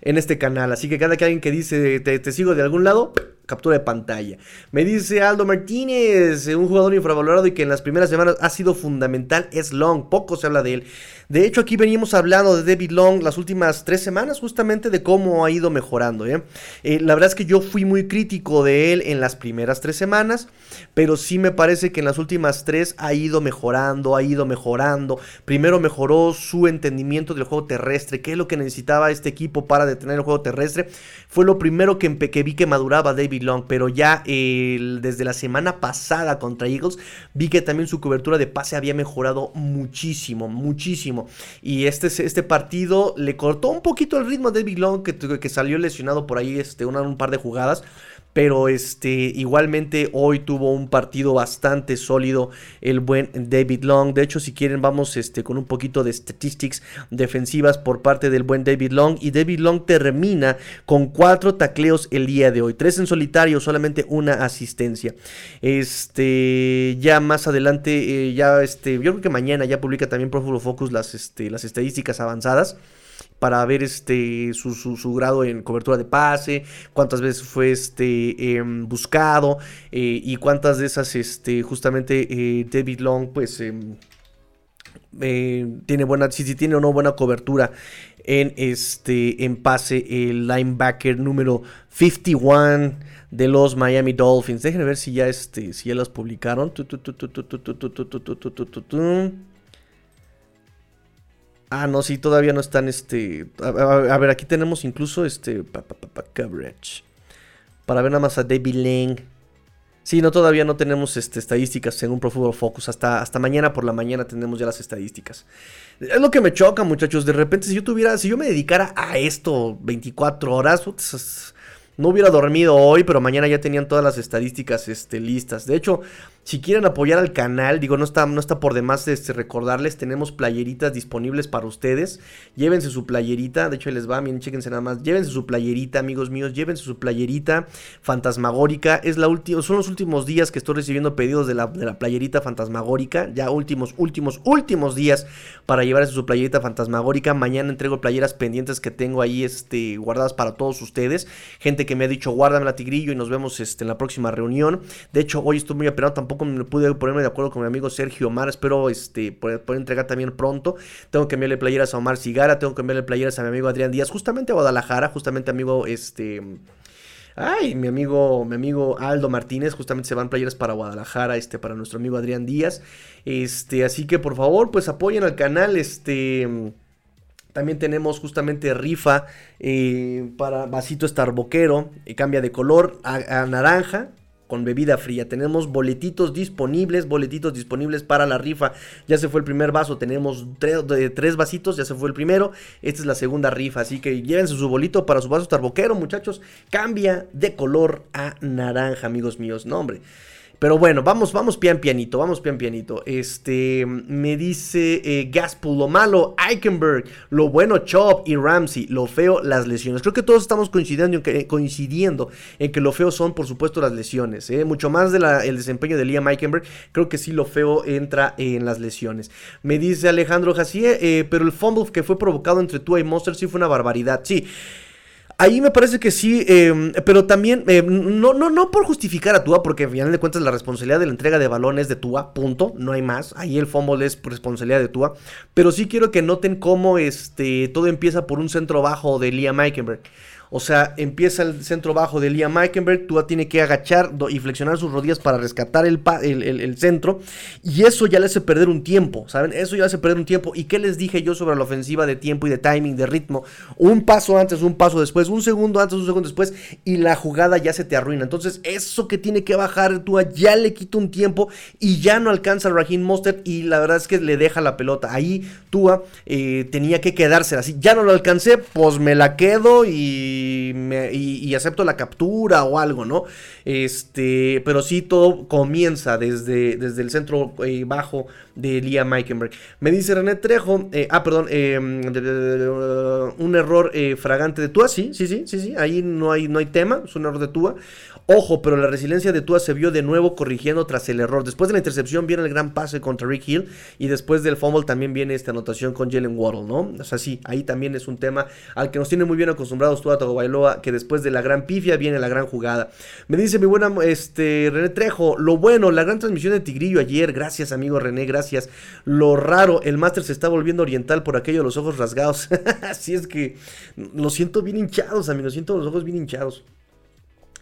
en este canal. Así que cada que alguien que dice te, sigo de algún lado, captura de pantalla. Me dice Aldo Martínez, un jugador infravalorado y que en las primeras semanas ha sido fundamental, es Long, poco se habla de él. De hecho, aquí venimos hablando de David Long las últimas tres semanas, justamente de cómo ha ido mejorando. ¿eh? Eh, la verdad es que yo fui muy crítico de él en las primeras tres semanas, pero sí me parece que en las últimas tres ha ido mejorando, ha ido mejorando. Primero mejoró su entendimiento del juego terrestre, que es lo que necesitaba este equipo para detener el juego terrestre. Fue lo primero que, que vi que maduraba David Long, pero ya desde la semana pasada contra Eagles vi que también su cobertura de pase había mejorado muchísimo, muchísimo. Y este, este partido le cortó un poquito el ritmo a David Long, que, que salió lesionado por ahí este, un par de jugadas. Pero este, igualmente hoy tuvo un partido bastante sólido el buen David Long. De hecho, si quieren, vamos este, con un poquito de statistics defensivas por parte del buen David Long. Y David Long termina con cuatro tacleos el día de hoy. Tres en solitario, solamente una asistencia. Este, ya más adelante, eh, ya este, yo creo que mañana ya publica también Pro Focus las, este, las estadísticas avanzadas para ver este su, grado en cobertura de pase, cuántas veces fue este em, buscado eh, y cuántas de esas este justamente eh, David Long pues em, eh, tiene buena si, si, tiene o no buena cobertura en este en pase el linebacker número 51 de los Miami Dolphins. Déjenme ver si ya este si ya las publicaron. Ah, no, sí, todavía no están, este... A, ver, aquí tenemos incluso, este... coverage. Para ver nada más a David Lang. Sí, no, todavía no tenemos este, estadísticas un Pro Football Focus. Hasta, hasta mañana por la mañana tenemos ya las estadísticas. Es lo que me choca, muchachos. De repente, si yo tuviera... Si yo me dedicara a esto 24 horas... no hubiera dormido hoy, pero mañana ya tenían todas las estadísticas este, listas. De hecho, si quieren apoyar al canal, digo, no está, no está por demás este, recordarles, tenemos playeritas disponibles para ustedes. Llévense su playerita, de hecho les va, miren, chéquense nada más. Llévense su playerita, amigos míos, llévense su playerita fantasmagórica. Es la son los últimos días que estoy recibiendo pedidos de la, de la playerita fantasmagórica. Ya últimos, últimos, últimos días para llevarse su playerita fantasmagórica. Mañana entrego playeras pendientes que tengo ahí este, guardadas para todos ustedes. Gente que me ha dicho, guárdame la tigrillo y nos vemos este, en la próxima reunión. De hecho, hoy estoy muy apenado, tampoco pude ponerme de acuerdo con mi amigo Sergio Omar. Espero este, poder, entregar también pronto. Tengo que enviarle playeras a Omar Cigara. Tengo que enviarle playeras a mi amigo Adrián Díaz. Justamente a Guadalajara. Justamente amigo este Ay, mi amigo, mi amigo Aldo Martínez, justamente se van playeras para Guadalajara, este, para nuestro amigo Adrián Díaz. Este, así que por favor, pues apoyen al canal, este. También tenemos justamente rifa eh, para vasito starboquero, eh, cambia de color a, naranja con bebida fría. Tenemos boletitos disponibles, boletitos disponibles para la rifa. Ya se fue el primer vaso, tenemos tres, vasitos, ya se fue el primero. Esta es la segunda rifa, así que llévense su bolito para su vaso starboquero, muchachos. Cambia de color a naranja, amigos míos. No, hombre. Pero bueno, vamos, vamos pian pianito, vamos pian pianito. Este, me dice eh, lo malo, Eichenberg, lo bueno, Chop y Ramsey, lo feo, las lesiones. Creo que todos estamos coincidiendo en que, coincidiendo en que lo feo son, por supuesto, las lesiones. ¿eh? Mucho más del el desempeño de Liam Eichenberg, creo que sí lo feo entra en las lesiones. Me dice Alejandro Jacier, eh, pero el fumble que fue provocado entre tú y Monster sí fue una barbaridad. Sí. Ahí me parece que sí, em, pero también, em, no, no, no por justificar a Tua, porque al final de cuentas la responsabilidad de la entrega de balones de Tua, punto, no hay más. Ahí el fumble es responsabilidad de Tua. Pero sí quiero que noten cómo este, todo empieza por un centro bajo de Liam Eikenberg. O sea, empieza el centro bajo de Liam Eikenberg, Tua tiene que agachar y flexionar sus rodillas para rescatar el, el, centro. Y eso ya le hace perder un tiempo, ¿saben? Eso ya le hace perder un tiempo. ¿Y qué les dije yo sobre la ofensiva de tiempo y de timing, de ritmo? Un paso antes, un paso después, un segundo antes, un segundo después, y la jugada ya se te arruina. Entonces, eso que tiene que bajar Tua ya le quita un tiempo y ya no alcanza a Raheem Mostert y la verdad es que le deja la pelota. Ahí Tua eh, tenía que quedarse así. Ya no lo alcancé, pues me la quedo y y, acepto la captura o algo, ¿no? Este, pero sí todo comienza desde, desde el centro eh, bajo de Liam Meikenberg. Me dice René Trejo, eh, ah, perdón, eh, un error fragante de Tua, sí, sí, sí, sí, sí, ahí no hay, no hay tema, es un error de Tua. Ojo, pero la resiliencia de Tua se vio de nuevo corrigiendo tras el error. Después de la intercepción viene el gran pase contra Rick Hill y después del fumble también viene esta anotación con Jalen Waddle, ¿no? O sea, sí, ahí también es un tema al que nos tiene muy bien acostumbrados Tua Tagovailoa, que después de la gran pifia viene la gran jugada. Me dice mi buena este René Trejo, lo bueno, la gran transmisión de Tigrillo ayer, gracias amigo René, gracias. Lo raro, el máster se está volviendo oriental por aquello de los ojos rasgados. *laughs* Así es que lo siento bien hinchados, amigos, siento los ojos bien hinchados.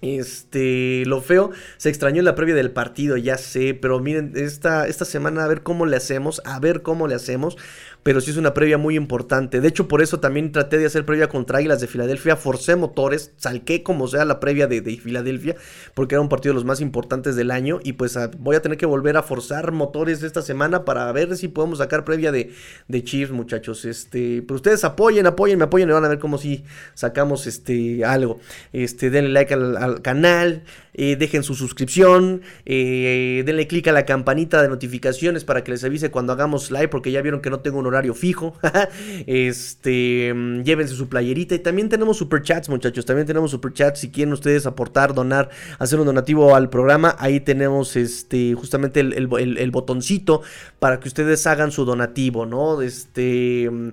Este, lo feo, se extrañó en la previa del partido, ya sé, pero miren, esta, esta semana a ver cómo le hacemos, a ver cómo le hacemos pero sí es una previa muy importante. De hecho, por eso también traté de hacer previa contra Águilas de Filadelfia, forcé motores, salqué como sea la previa de, Filadelfia, porque era un partido de los más importantes del año, y pues ah, voy a tener que volver a forzar motores esta semana para ver si podemos sacar previa de, de Chiefs, muchachos. Este, pero ustedes apoyen, apoyen, me apoyen y van a ver cómo si sacamos este algo. Este, denle like al canal, eh, dejen su suscripción, eh, denle click a la campanita de notificaciones para que les avise cuando hagamos live, porque ya vieron que no tengo un horario fijo. *laughs* este, mm, llévense su playerita y también tenemos superchats, muchachos, también tenemos superchats si quieren ustedes aportar, donar, hacer un donativo al programa, ahí tenemos este justamente el, el botoncito para que ustedes hagan su donativo, ¿no? Este mm,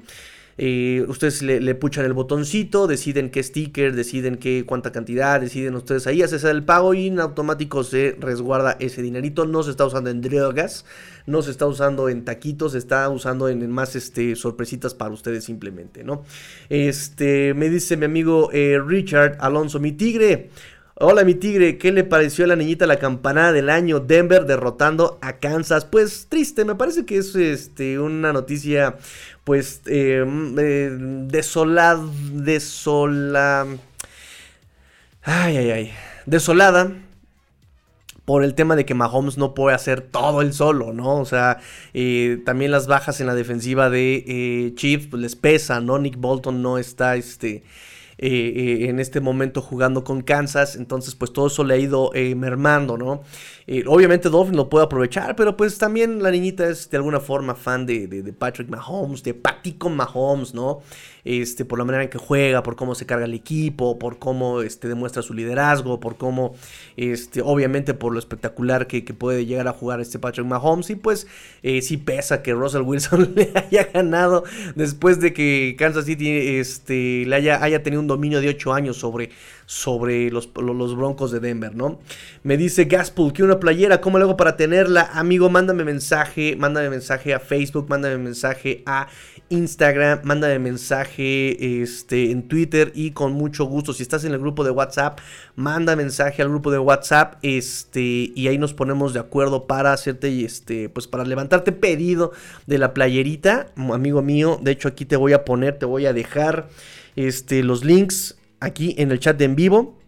eh, ustedes le, puchan el botoncito, deciden qué sticker, deciden qué cuánta cantidad, deciden ustedes ahí, haces el pago y en automático se resguarda ese dinerito. No se está usando en drogas, no se está usando en taquitos, se está usando en, más este, sorpresitas para ustedes simplemente, ¿no? Este, me dice mi amigo eh, Richard Alonso, mi tigre. Hola mi tigre, ¿qué le pareció a la niñita la campanada del año? Denver derrotando a Kansas. Pues triste, me parece que es este, una noticia pues eh, eh, desolada, desola... Ay, ay, ay. Desolada por el tema de que Mahomes no puede hacer todo el solo, ¿no? O sea, eh, también las bajas en la defensiva de eh, Chiefs pues les pesa, ¿no? Nick Bolton no está este, en este momento jugando con Kansas, entonces pues todo eso le ha ido mermando, ¿no? obviamente Dolphin lo puede aprovechar, pero pues también la niñita es de alguna forma fan de, de Patrick Mahomes, de Patico Mahomes, ¿no? Este, por la manera en que juega, por cómo se carga el equipo, por cómo este, demuestra su liderazgo, por cómo, este, obviamente por lo espectacular que, puede llegar a jugar este Patrick Mahomes. Y pues eh, sí pesa que Russell Wilson *laughs* le haya ganado después de que Kansas City este, le haya, haya tenido un dominio de 8 años sobre, sobre los, Broncos de Denver, ¿no? Me dice Gaspool, quiero una playera, ¿cómo le hago para tenerla? Amigo, mándame mensaje, mándame mensaje a Facebook, mándame mensaje a Instagram, mándame mensaje este, en Twitter y con mucho gusto. Si estás en el grupo de WhatsApp, manda mensaje al grupo de WhatsApp este, y ahí nos ponemos de acuerdo para hacerte, este, pues para levantarte pedido de la playerita, amigo mío. De hecho, aquí te voy a poner, te voy a dejar este, los links aquí en el chat de en vivo.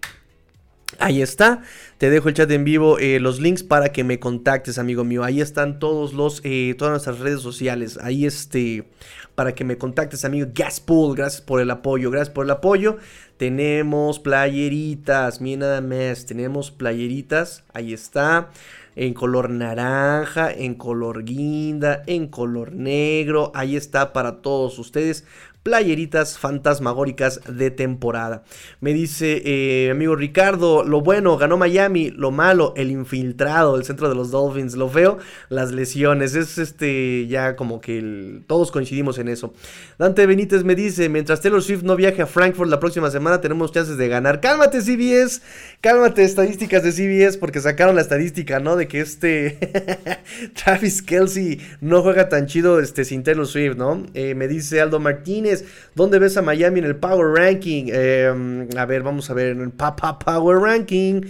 Ahí está, te dejo el chat en vivo, eh, los links para que me contactes, amigo mío. Ahí están todos los, eh, todas nuestras redes sociales. Ahí este, para que me contactes, amigo. Gaspool, gracias por el apoyo, gracias por el apoyo. Tenemos playeritas, mira nada más, tenemos playeritas, ahí está. En color naranja, en color guinda, en color negro. Ahí está para todos ustedes playeritas fantasmagóricas de temporada. Me dice eh, amigo Ricardo, lo bueno, ganó Miami, lo malo, el infiltrado, el centro de los Dolphins, lo feo, las lesiones. Es este ya como que todos coincidimos en eso. Dante Benítez me dice, mientras Taylor Swift no viaje a Frankfurt la próxima semana, tenemos chances de ganar. Cálmate CBS, cálmate estadísticas de CBS porque sacaron la estadística, ¿no? De que este *laughs* Travis Kelsey no juega tan chido este, sin Taylor Swift, ¿no? Eh, me dice Aldo Martínez. ¿Dónde ves a Miami en el Power Ranking? Em, a ver, vamos a ver en el Power Ranking.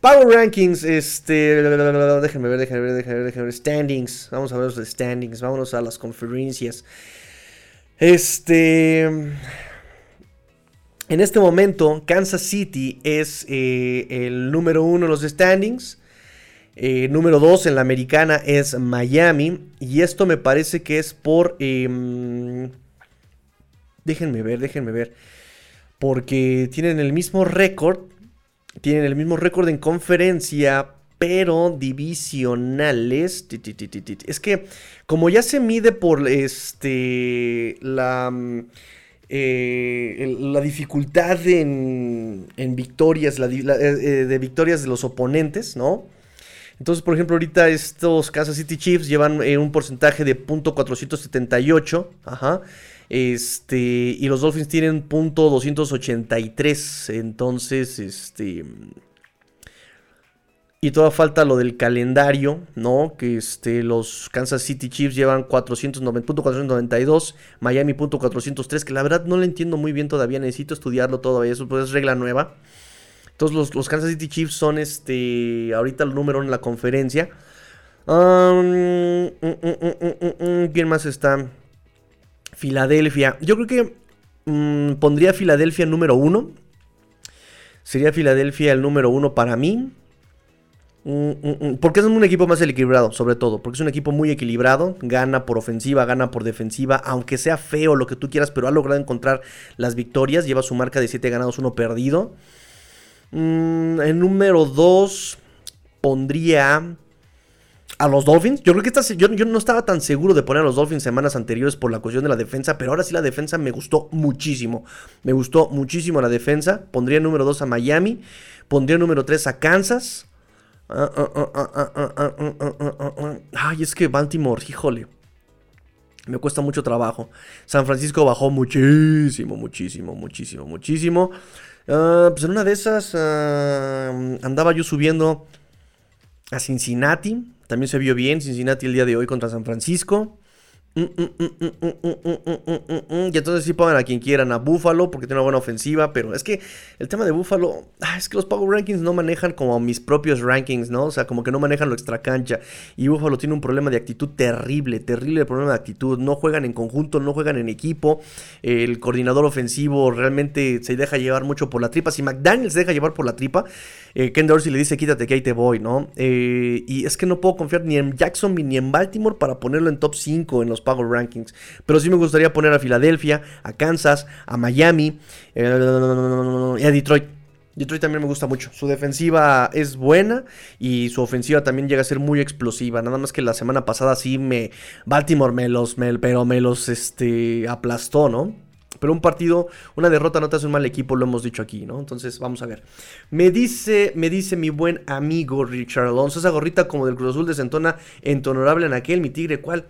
Power Rankings, este. Déjenme ver, déjenme ver, déjenme ver, déjenme. Standings. Vamos a ver los standings. Vámonos a las conferencias. Este. En este momento, Kansas City es eh, el número uno en los standings. Eh, número dos en la americana es Miami. Y esto me parece que es por. Em, Déjenme ver, déjenme ver. Porque tienen el mismo récord. Tienen el mismo récord en conferencia. Pero divisionales. Es que como ya se mide por este. La. Eh, la dificultad en, en victorias, eh, eh, de victorias de los oponentes, ¿no? Entonces, por ejemplo, ahorita estos Kansas City Chiefs llevan un porcentaje de .478, ajá, este, y los Dolphins tienen punto 283. Entonces, este. Y toda falta lo del calendario, ¿no? Que este, los Kansas City Chiefs llevan 490.492, Miami .403, que la verdad no lo entiendo muy bien todavía, necesito estudiarlo todavía, eso pues es regla nueva. Entonces los, Kansas City Chiefs son este, ahorita el número en la conferencia. Um, mm, mm, mm, ¿Quién más está? Filadelfia. Yo creo que mm, pondría Filadelfia número uno. Sería Filadelfia el número uno para mí. Mm, mm, porque es un equipo más equilibrado, sobre todo. Porque es un equipo muy equilibrado. Gana por ofensiva, gana por defensiva. Aunque sea feo lo que tú quieras, pero ha logrado encontrar las victorias. Lleva su marca de 7 ganados, 1 perdido. en número 2 pondría a los Dolphins. Yo creo que esta, yo, yo, no estaba tan seguro de poner a los Dolphins semanas anteriores por la cuestión de la defensa, pero ahora sí la defensa me gustó muchísimo. Me gustó muchísimo la defensa. Pondría número 2 a Miami. Pondría número 3 a Kansas. Ay, es que Baltimore, híjole. Me cuesta mucho trabajo. San Francisco bajó muchísimo, muchísimo, muchísimo, muchísimo. pues en una de esas andaba yo subiendo a Cincinnati. También se vio bien Cincinnati el día de hoy contra San Francisco. Y entonces sí pongan a quien quieran, a Buffalo, porque tiene una buena ofensiva, pero es que el tema de Buffalo, es que los Power Rankings no manejan como mis propios rankings, ¿no? O sea, como que no manejan lo extra cancha. Y Buffalo tiene un problema de actitud terrible, terrible problema de actitud. No juegan en conjunto, no juegan en equipo. El coordinador ofensivo realmente se deja llevar mucho por la tripa. Si McDaniel se deja llevar por la tripa, eh, Ken Dorsey le dice, quítate que ahí te voy, ¿no? Eh, y es que no puedo confiar ni en Jackson ni en Baltimore para ponerlo en top 5 en los Power Rankings. Pero sí me gustaría poner a Filadelfia, a Kansas, a Miami eh, y a Detroit. Detroit también me gusta mucho. Su defensiva es buena y su ofensiva también llega a ser muy explosiva. Nada más que la semana pasada sí me. Baltimore me los. Pero me los este, aplastó, ¿no? Pero un partido, una derrota no te hace un mal equipo, lo hemos dicho aquí, ¿no? Entonces, vamos a ver. Me dice, me dice mi buen amigo Richard Alonso, esa gorrita como del Cruz Azul desentona en tu honorable en aquel, mi tigre, ¿cuál?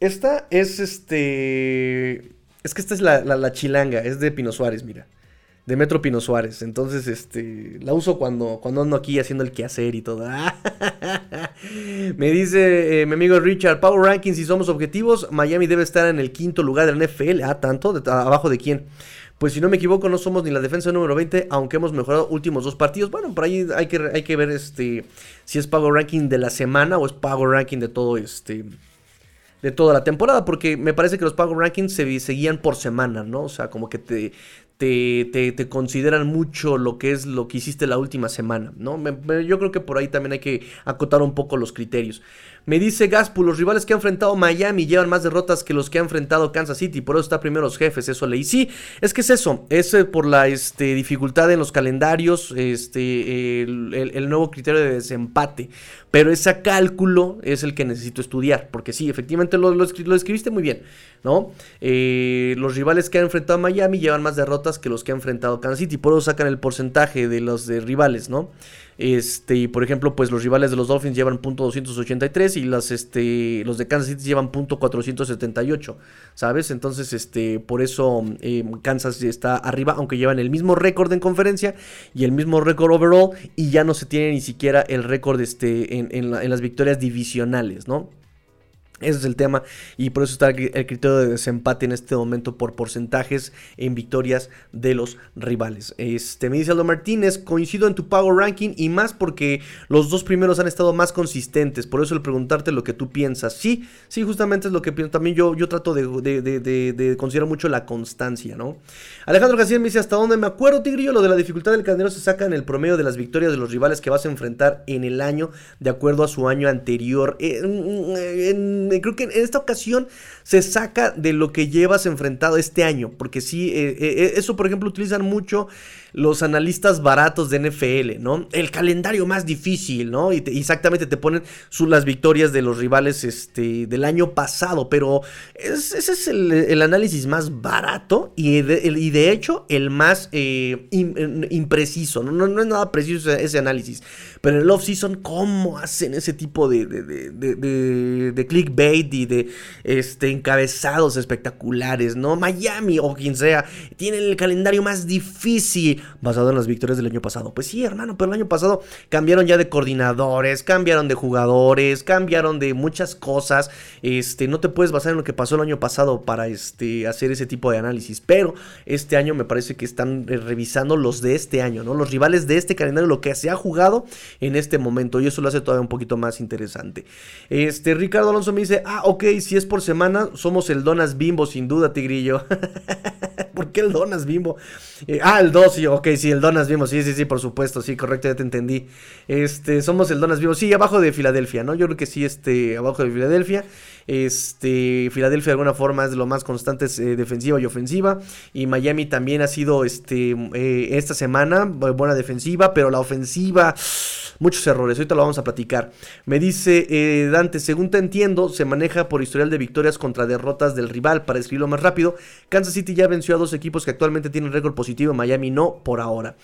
Esta es este. Es que esta es la, la, chilanga, es de Pino Suárez, mira. de Metro Pino Suárez. Entonces, este, la uso cuando, cuando ando aquí haciendo el quehacer y todo. *laughs* Me dice eh, mi amigo Richard, Power Rankings, si somos objetivos, Miami debe estar en el quinto lugar del NFL. Ah, tanto, abajo de quién. Pues si no me equivoco, no somos ni la defensa número 20, aunque hemos mejorado últimos dos partidos. Bueno, por ahí hay que, hay que ver este si es Power Ranking de la semana o es Power Ranking de todo este de toda la temporada, porque me parece que los Power Rankings se seguían por semana, ¿no? O sea, como que te, te, te, consideran mucho lo que es lo que hiciste la última semana, ¿no? yo creo que por ahí también hay que acotar un poco los criterios. Me dice Gaspu, los rivales que ha enfrentado Miami llevan más derrotas que los que ha enfrentado Kansas City, por eso está primero los jefes, eso leí. Sí, es que es eso, es eh, por la este, dificultad en los calendarios, este, el, nuevo criterio de desempate, pero ese cálculo es el que necesito estudiar, porque sí, efectivamente lo, lo, escribiste muy bien, ¿no? Eh, los rivales que ha enfrentado Miami llevan más derrotas que los que ha enfrentado Kansas City, por eso sacan el porcentaje de los rivales, ¿no? Este, y por ejemplo, pues los rivales de los Dolphins llevan punto .283 y las, este, los de Kansas City llevan punto .478, ¿sabes? Entonces, este, por eso eh, Kansas está arriba, aunque llevan el mismo récord en conferencia y el mismo récord overall y ya no se tiene ni siquiera el récord este, en, en las victorias divisionales, ¿no? Ese es el tema y por eso está el criterio de desempate en este momento por porcentajes en victorias de los rivales. Este, me dice Aldo Martínez, coincido en tu Power Ranking y más porque los dos primeros han estado más consistentes. Por eso el preguntarte lo que tú piensas. Sí, sí, justamente es lo que pienso. También yo, yo trato de, de, considerar mucho la constancia, ¿no? Alejandro García me dice, ¿hasta dónde me acuerdo, Tigrillo? Lo de la dificultad del calendario se saca en el promedio de las victorias de los rivales que vas a enfrentar en el año de acuerdo a su año anterior. en creo que en esta ocasión se saca de lo que llevas enfrentado este año, porque sí, eh, eh, eso por ejemplo utilizan mucho los analistas baratos de NFL, ¿no? El calendario más difícil, ¿no? Y exactamente te ponen las victorias de los rivales este, del año pasado, pero ese es el, análisis más barato y de, hecho el más eh, impreciso, ¿no? ¿no? es nada preciso ese, análisis, pero en el off-season, ¿cómo hacen ese tipo de, de, clickbait y de este, encabezados espectaculares, ¿no? Miami o quien sea, tienen el calendario más difícil basado en las victorias del año pasado. Pues sí, hermano, pero el año pasado cambiaron ya de coordinadores, cambiaron de jugadores, cambiaron de muchas cosas. Este, no te puedes basar en lo que pasó el año pasado para este, hacer ese tipo de análisis. Pero este año me parece que están eh, revisando los de este año, ¿no? Los rivales de este calendario, lo que se ha jugado en este momento. Y eso lo hace todavía un poquito más interesante. Este, Ricardo Alonso me dice, ah, ok, si es por semana, somos el Donas Bimbo, sin duda, Tigrillo. *laughs* ¿Por qué el Donas Bimbo? Eh, ah, el 2, ok, sí, el Donas Vimos, sí, sí, sí, por supuesto, sí, correcto, ya te entendí. Este, somos el Donas Vimos, sí, abajo de Filadelfia, ¿no? Yo creo que sí, este, abajo de Filadelfia. Este, Filadelfia de alguna forma es lo más constante eh, defensiva y ofensiva. Y Miami también ha sido, este, eh, esta semana, buena defensiva, pero la ofensiva, muchos errores. Ahorita lo vamos a platicar. Me dice eh, Dante, según te entiendo, se maneja por historial de victorias contra derrotas del rival. Para escribirlo más rápido, Kansas City ya venció a dos equipos que actualmente tienen récord positivo, Miami no por ahora.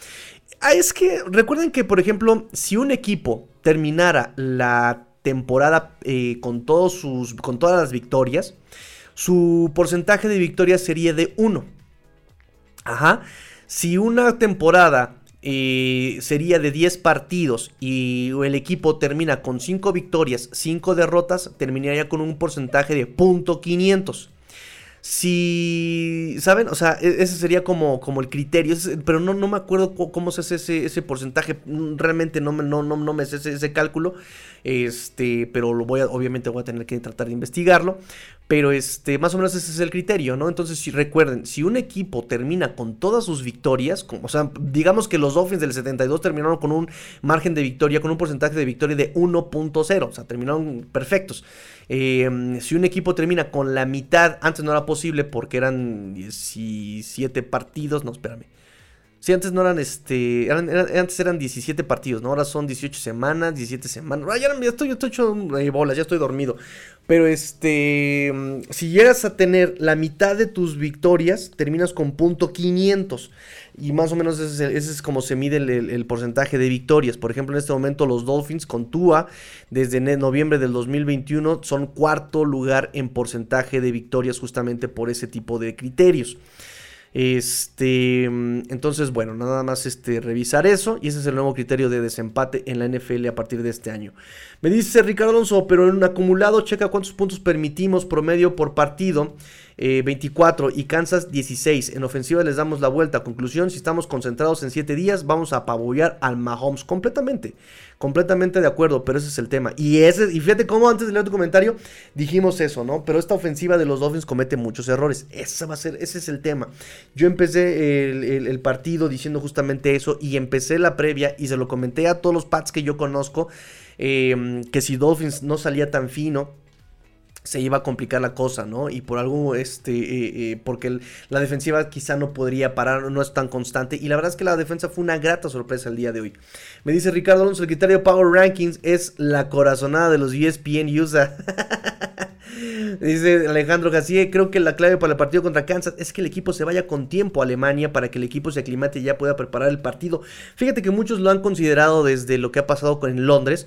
Ah, es que recuerden que, por ejemplo, si un equipo terminara la temporada eh, con, todos sus, con todas las victorias, su porcentaje de victorias sería de 1. Ajá. Si una temporada eh, sería de 10 partidos y el equipo termina con 5 victorias, 5 derrotas, terminaría con un porcentaje de .500. Si, ¿saben? O sea, e-, ese sería como, como el criterio, pero no, no me acuerdo cómo se hace ese, ese porcentaje, realmente no me, no, no, no me sé ese, ese, cálculo, este, pero lo voy a, obviamente voy a tener que tratar de investigarlo, pero este, más o menos ese es el criterio, ¿no? Entonces, si recuerden, si un equipo termina con todas sus victorias, o sea, digamos que los Dolphins del 72 terminaron con un margen de victoria, con un porcentaje de victoria de 1.0, o sea, terminaron perfectos. Em, si un equipo termina con la mitad, antes no era posible porque eran 17 partidos, no, espérame. Si antes no eran este. antes eran 17 partidos, ¿no? Ahora son 18 semanas, 17 semanas. ya, estoy, estoy hecho bolas, ya estoy dormido. Pero este. Si llegas a tener la mitad de tus victorias, terminas con punto 500. Y más o menos ese es, como se mide el, porcentaje de victorias. Por ejemplo, en este momento los Dolphins con Tua, desde noviembre del 2021, son cuarto lugar en porcentaje de victorias justamente por ese tipo de criterios. Este, entonces, bueno, nada más este, revisar eso. Y ese es el nuevo criterio de desempate en la NFL a partir de este año. Me dice Ricardo Alonso, pero en un acumulado, checa cuántos puntos permitimos promedio por partido. 24 eh, y Kansas 16. En ofensiva les damos la vuelta. Conclusión, si estamos concentrados en 7 días, vamos a apabullar al Mahomes completamente. Completamente de acuerdo, pero ese es el tema. Y, ese, y fíjate cómo antes de leer tu comentario dijimos eso, ¿no? Pero esta ofensiva de los Dolphins comete muchos errores. Ese va a ser, ese es el tema. Yo empecé el, partido diciendo justamente eso y empecé la previa y se lo comenté a todos los Pats que yo conozco. Eh, que si Dolphins no salía tan fino se iba a complicar la cosa, ¿no? Y por algo, este, eh, eh, porque la defensiva quizá no podría parar, no es tan constante. Y la verdad es que la defensa fue una grata sorpresa el día de hoy. Me dice Ricardo Alonso, el criterio Power Rankings es la corazonada de los ESPN USA. *laughs* Dice Alejandro García, creo que la clave para el partido contra Kansas es que el equipo se vaya con tiempo a Alemania para que el equipo se aclimate y ya pueda preparar el partido. Fíjate que muchos lo han considerado desde lo que ha pasado con Londres.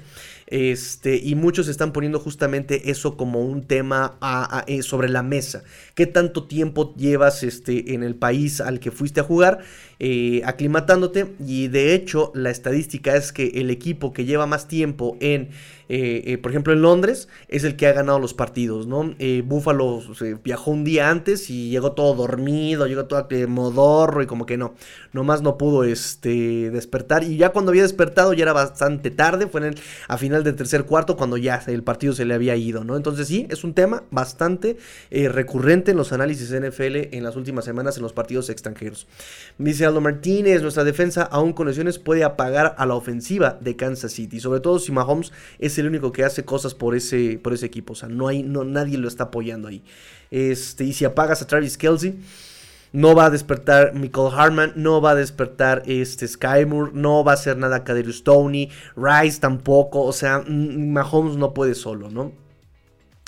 Este, y muchos están poniendo justamente eso como un tema eh, sobre la mesa. ¿Qué tanto tiempo llevas este, en el país al que fuiste a jugar? Eh, aclimatándote. Y de hecho, la estadística es que el equipo que lleva más tiempo en eh, eh, por ejemplo, en Londres es el que ha ganado los partidos, ¿no? Eh, Buffalo viajó un día antes y llegó todo dormido, llegó todo modorro y como que no, nomás no pudo este, despertar. Y ya cuando había despertado ya era bastante tarde, fue en a final del tercer cuarto cuando ya el partido se le había ido, ¿no? Entonces sí, es un tema bastante recurrente en los análisis NFL en las últimas semanas en los partidos extranjeros. Dice Aldo Martínez, nuestra defensa aún con lesiones puede apagar a la ofensiva de Kansas City, sobre todo si Mahomes es el único que hace cosas por ese, por ese equipo. O sea, no hay, no, nadie lo está apoyando ahí. Este, y si apagas a Travis Kelsey, no va a despertar Michael Harman, no va a despertar este Skymore, no va a hacer nada Kaderius Stoney, Rice tampoco, o sea, Mahomes no puede solo, ¿no?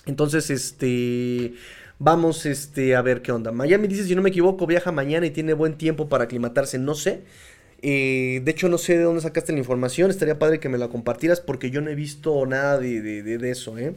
Entonces, este vamos este a ver qué onda. Miami dice, si no me equivoco, viaja mañana y tiene buen tiempo para aclimatarse, no sé. Eh, de hecho, no sé de dónde sacaste la información. Estaría padre que me la compartieras porque yo no he visto nada de, de eso. ¿eh?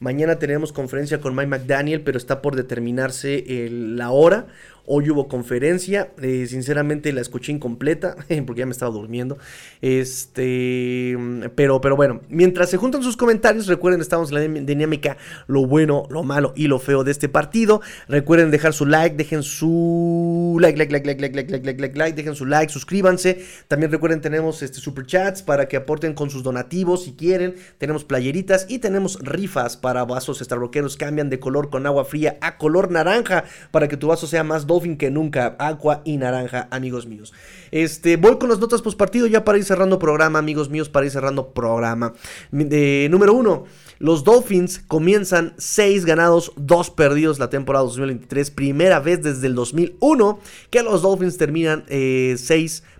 Mañana tenemos conferencia con Mike McDaniel, pero está por determinarse la hora. Hoy hubo conferencia, eh, sinceramente la escuché incompleta porque ya me estaba durmiendo. Este, pero, pero bueno, mientras se juntan sus comentarios, recuerden, estamos en la dinámica lo bueno, lo malo y lo feo de este partido. Recuerden dejar su like, dejen su like, like, like, like, like, like, like, like, like, like dejen su like, suscríbanse. También recuerden, tenemos este super chats para que aporten con sus donativos si quieren. Tenemos playeritas y tenemos rifas para vasos estarroqueros. Cambian de color con agua fría a color naranja para que tu vaso sea más Dolphin que nunca, agua y naranja, amigos míos. Este, voy con las notas post partido ya para ir cerrando programa, amigos míos, para ir cerrando programa. Número uno. Los Dolphins comienzan 6 ganados, 2 perdidos la temporada 2023. Primera vez desde el 2001 que los Dolphins terminan 6, eh,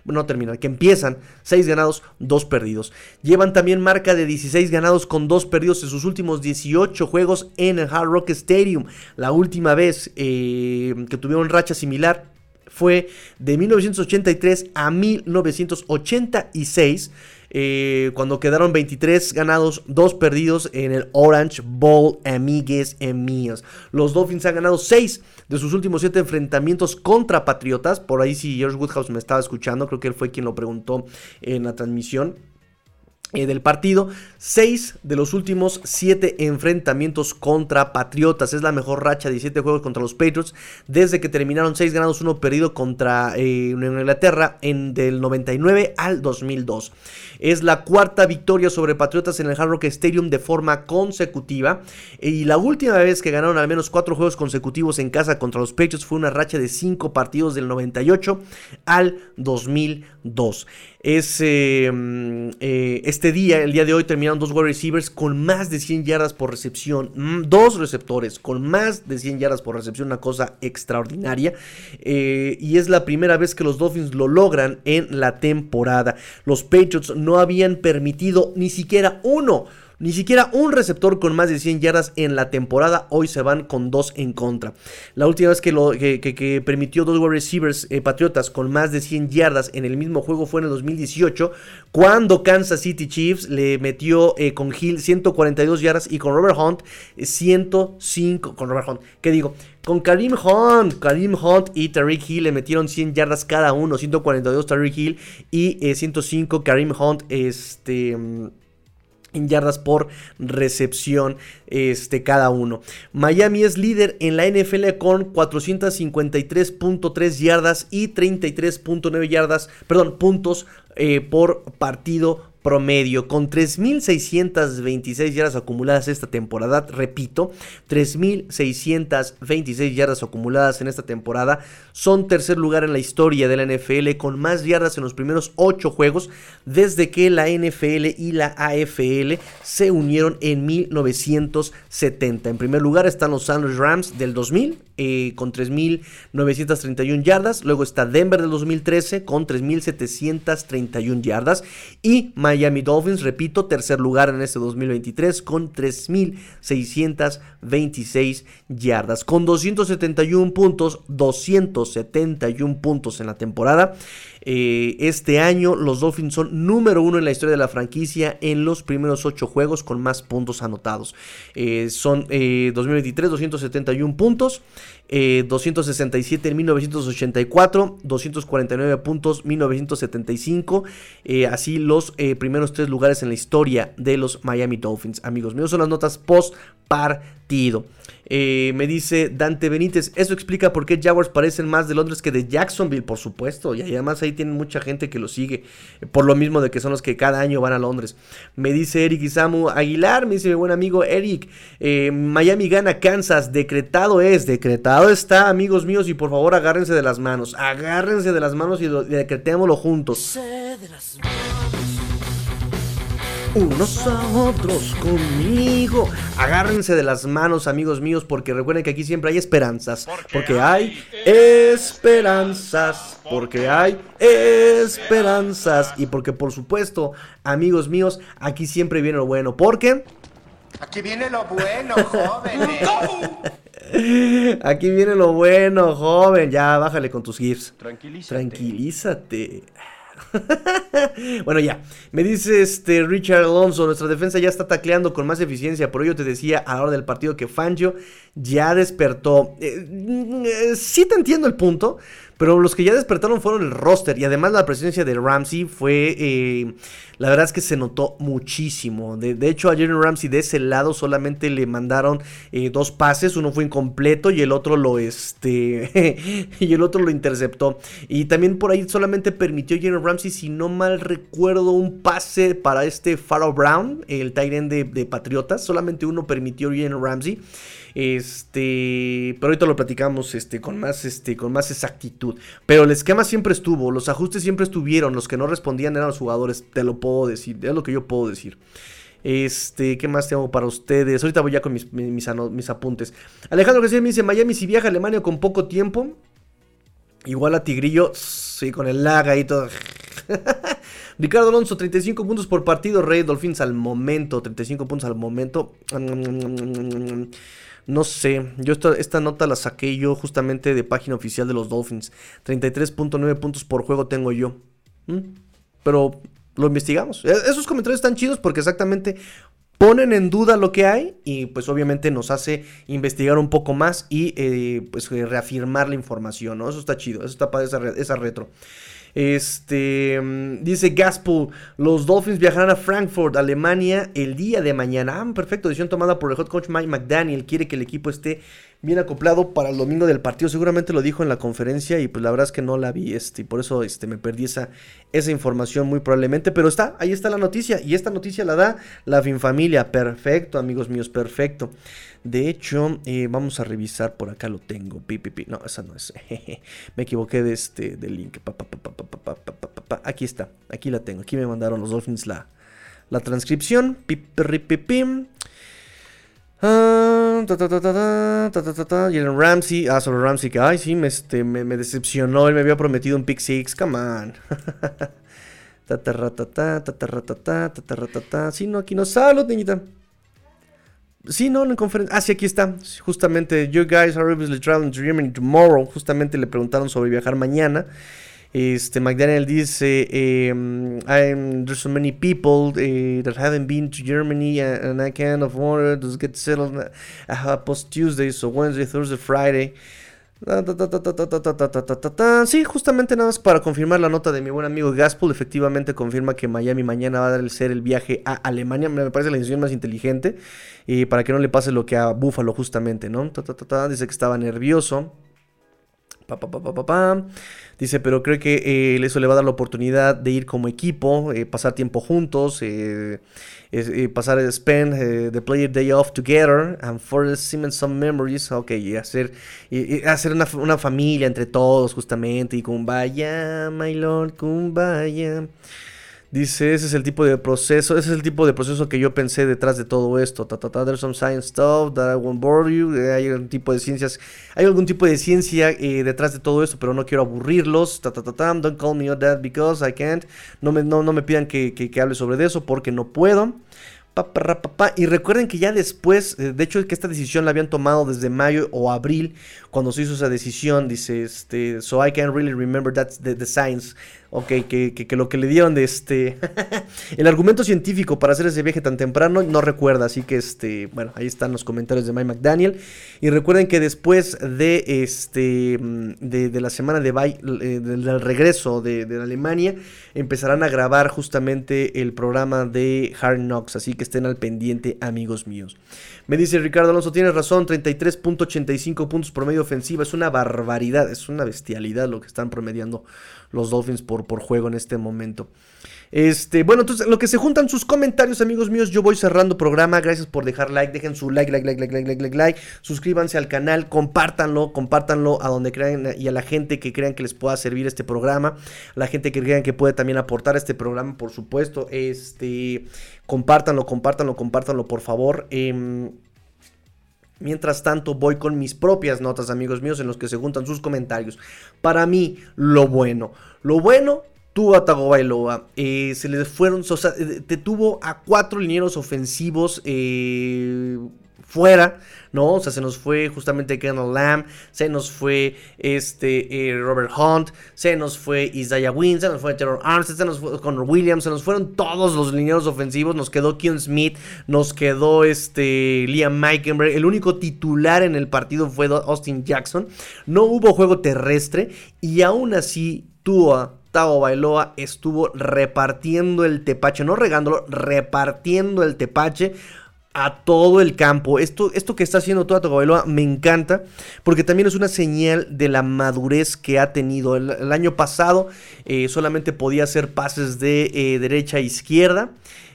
no terminan, que empiezan 6 ganados, 2 perdidos. Llevan también marca de 16 ganados con 2 perdidos en sus últimos 18 juegos en el Hard Rock Stadium. La última vez eh, que tuvieron racha similar fue de 1983 a 1986. Eh, cuando quedaron 23 ganados, 2 perdidos en el Orange Bowl, amigues míos. Los Dolphins han ganado 6 de sus últimos 7 enfrentamientos contra Patriotas. Por ahí si George Woodhouse me estaba escuchando, creo que él fue quien lo preguntó en la transmisión. Eh, del partido. Seis de los últimos siete enfrentamientos contra Patriotas. Es la mejor racha de siete juegos contra los Patriots desde que terminaron seis ganados, uno perdido contra eh, Inglaterra en del 99 al 2002. Es la cuarta victoria sobre Patriotas en el Hard Rock Stadium de forma consecutiva. Y la última vez que ganaron al menos cuatro juegos consecutivos en casa contra los Patriots fue una racha de cinco partidos del 98 al 2002 es eh, eh, este día, el día de hoy, terminaron dos wide receivers con más de 100 yardas por recepción. Mm, dos receptores con más de 100 yardas por recepción, una cosa extraordinaria. Eh, y es la primera vez que los Dolphins lo logran en la temporada. Los Patriots no habían permitido ni siquiera uno Ni siquiera un receptor con más de 100 yardas en la temporada. Hoy se van con dos en contra. La última vez que, permitió dos wide receivers eh, patriotas con más de 100 yardas en el mismo juego fue en el 2018. Cuando Kansas City Chiefs le metió eh, con Hill 142 yardas y con Robert Hunt 105. Eh, con Robert Hunt, ¿qué digo? Con Karim Hunt, Karim Hunt y Tariq Hill le metieron 100 yardas cada uno, 142 Tariq Hill y 105 Karim Hunt, este mm, en yardas por recepción este, cada uno. Miami es líder en la NFL con 453.3 yardas y 33.9 yardas, perdón, puntos eh, por partido promedio con 3.626 yardas acumuladas esta temporada. Repito, 3.626 yardas acumuladas en esta temporada. Son tercer lugar en la historia de la NFL con más yardas en los primeros 8 juegos desde que la NFL y la AFL se unieron en 1970. En primer lugar están los San Rams del 2000 eh, con 3.931 yardas. Luego está Denver del 2013 con 3.731 yardas. Y Miami Dolphins, repito, tercer lugar en este 2023 con 3.626 yardas. Con 271 puntos, 271 puntos en la temporada. Eh, este año los Dolphins son número uno en la historia de la franquicia en los primeros ocho juegos con más puntos anotados. Eh, son 2023 271 puntos. 267 en 1984, 249 puntos 1975, eh, así los eh, primeros tres lugares en la historia de los Miami Dolphins. Amigos míos, son las notas post partido. Eh, me dice Dante Benítez, eso explica por qué Jaguars parecen más de Londres que de Jacksonville, por supuesto. Y además ahí tienen mucha gente que lo sigue, por lo mismo de que son los que cada año van a Londres. Me dice Eric Isamu Aguilar, me dice mi buen amigo Eric, eh, Miami gana Kansas, decretado es, decretado está, amigos míos, y por favor agárrense de las manos, agárrense de las manos y, decretémoslo juntos unos a otros conmigo. Agárrense de las manos, amigos míos, porque recuerden que aquí siempre hay esperanzas. Porque hay esperanzas. Porque hay esperanzas. Y porque, por supuesto, amigos míos, aquí siempre viene lo bueno. Porque. Aquí viene lo bueno, joven. *laughs* Aquí viene lo bueno, joven. Ya, bájale con tus gifs. Tranquilízate. Tranquilízate. *laughs* bueno, ya. Me dice este Richard Alonso, nuestra defensa ya está tacleando con más eficiencia. Por ello te decía a la hora del partido que Fangio ya despertó. Eh, mm, eh, sí te entiendo el punto, pero los que ya despertaron fueron el roster y además la presencia de Ramsey fue, eh, la verdad es que se notó muchísimo. De, hecho a Jerry Ramsey de ese lado solamente le mandaron eh, dos pases, uno fue incompleto y el otro lo este *laughs* y el otro lo interceptó. Y también por ahí solamente permitió Jerry Ramsey, si no mal recuerdo, un pase para este Pharaoh Brown, el end de, de Patriotas. Solamente uno permitió Jerry Ramsey. Este, pero ahorita lo platicamos este, con, más, este, con más exactitud. Pero el esquema siempre estuvo, los ajustes siempre estuvieron, los que no respondían eran los jugadores, te lo puedo decir, es lo que yo puedo decir. Este, ¿qué más tengo para ustedes? Ahorita voy ya con mis, mis, apuntes. Alejandro García me dice, Miami si viaja a Alemania con poco tiempo. Igual a Tigrillo, sí, con el lag ahí todo. *laughs* Ricardo Alonso, 35 puntos por partido. Rey Dolphins al momento, 35 puntos al momento. No sé, yo esta, nota la saqué yo justamente de página oficial de los Dolphins. 33.9 puntos por juego tengo yo. ¿Mm? Pero lo investigamos. E, esos comentarios están chidos porque exactamente ponen en duda lo que hay y pues obviamente nos hace investigar un poco más y eh, pues reafirmar la información, ¿no? Eso está chido, eso está para esa, esa retro. Este mm, dice Gaspol, los Dolphins viajarán a Frankfurt, Alemania, el día de mañana. Ah, perfecto, decisión tomada por el hot coach Mike McDaniel. Quiere que el equipo esté bien acoplado para el domingo del partido. Seguramente lo dijo en la conferencia y pues la verdad es que no la vi, este, y por eso este, me perdí esa, esa información muy probablemente. Pero está, ahí está la noticia y esta noticia la da la Finfamilia. Perfecto, amigos míos, perfecto. De hecho, eh, vamos a revisar, por acá lo tengo. No, esa no es. *laughs* me equivoqué de este del link. Aquí está, aquí la tengo. Aquí me mandaron los Dolphins la, la transcripción. Y el Ramsey, ah, sobre Ramsey, que ay, sí, me, este, me, decepcionó. Él me había prometido un pick six, come on. Sí, no, aquí no. Salud, niñita. Sí, no, en conferencia. Ah, sí, aquí está. Justamente, you guys are obviously traveling to Germany tomorrow. Justamente le preguntaron sobre viajar mañana. Este, McDaniel dice, em, there's so many people eh, that haven't been to Germany and, I can't afford to get settled uh, post Tuesday, so Wednesday, Thursday, Friday. Sí, justamente nada más para confirmar la nota de mi buen amigo Gaspol. Efectivamente confirma que Miami mañana va a ser el viaje a Alemania. Me parece la decisión más inteligente. Y para que no le pase lo que a Buffalo, justamente, ¿no? Dice que estaba nervioso. Dice, pero creo que eh, eso le va a dar la oportunidad de ir como equipo, eh, pasar tiempo juntos, eh, pasar el spend the player day off together and for cement some memories. Ok, y hacer, hacer una, una, familia entre todos, justamente. Y kumbaya, my lord, kumbaya. Dice, ese es el tipo de proceso, ese es el tipo de proceso que yo pensé detrás de todo esto. Ta, ta, ta, there's some science stuff that I won't bore you. Eh, hay algún tipo de ciencias, hay algún tipo de ciencia eh, detrás de todo esto, pero no quiero aburrirlos. Ta, ta, ta, ta, don't call me that because I can't. No me, no, no me pidan que, que, que hable sobre eso porque no puedo. Y recuerden que ya después, eh, de hecho que esta decisión la habían tomado desde mayo o abril, cuando se hizo esa decisión, dice, este, so I can really remember that's the, science, ok, que, que, lo que le dieron de este, *laughs* el argumento científico para hacer ese viaje tan temprano, no recuerda, así que este, bueno, ahí están los comentarios de Mike McDaniel, y recuerden que después de este, mm, de, la semana de eh, del regreso de, de Alemania, empezarán a grabar justamente el programa de Hard Knocks, así que estén al pendiente, amigos míos. Me dice Ricardo Alonso, tienes razón, 33.85 puntos promedio ofensiva, es una barbaridad, es una bestialidad lo que están promediando los Dolphins por, por juego en este momento. Este, bueno, entonces, lo que se juntan sus comentarios, amigos míos, yo voy cerrando programa. Gracias por dejar like, dejen su like, like, like, like, like, like, like, like. Suscríbanse al canal, compártanlo, compártanlo a donde crean y a la gente que crean que les pueda servir este programa. la gente que crean que puede también aportar este programa, por supuesto. Este, compártanlo, compártanlo, compártanlo, por favor. Em, mientras tanto, voy con mis propias notas, amigos míos, en los que se juntan sus comentarios. Para mí, lo bueno. Lo bueno Tua Tagovailoa, eh, se le fueron, o sea, eh, te tuvo a cuatro linieros ofensivos eh, fuera, ¿no? O sea, se nos fue justamente Kendall Lamb, se nos fue este eh, Robert Hunt, se nos fue Isaiah Wynn, se nos fue Terror Armstead, se nos fue Connor Williams, se nos fueron todos los linieros ofensivos, nos quedó Keon Smith, nos quedó este Liam Meikenberg, el único titular en el partido fue Austin Jackson, no hubo juego terrestre y aún así Tua Gustavo Bailoa estuvo repartiendo el tepache, no regándolo, repartiendo el tepache a todo el campo. Esto, esto que está haciendo Tua Bailoa me encanta porque también es una señal de la madurez que ha tenido. El, año pasado eh, solamente podía hacer pases de eh, derecha a izquierda.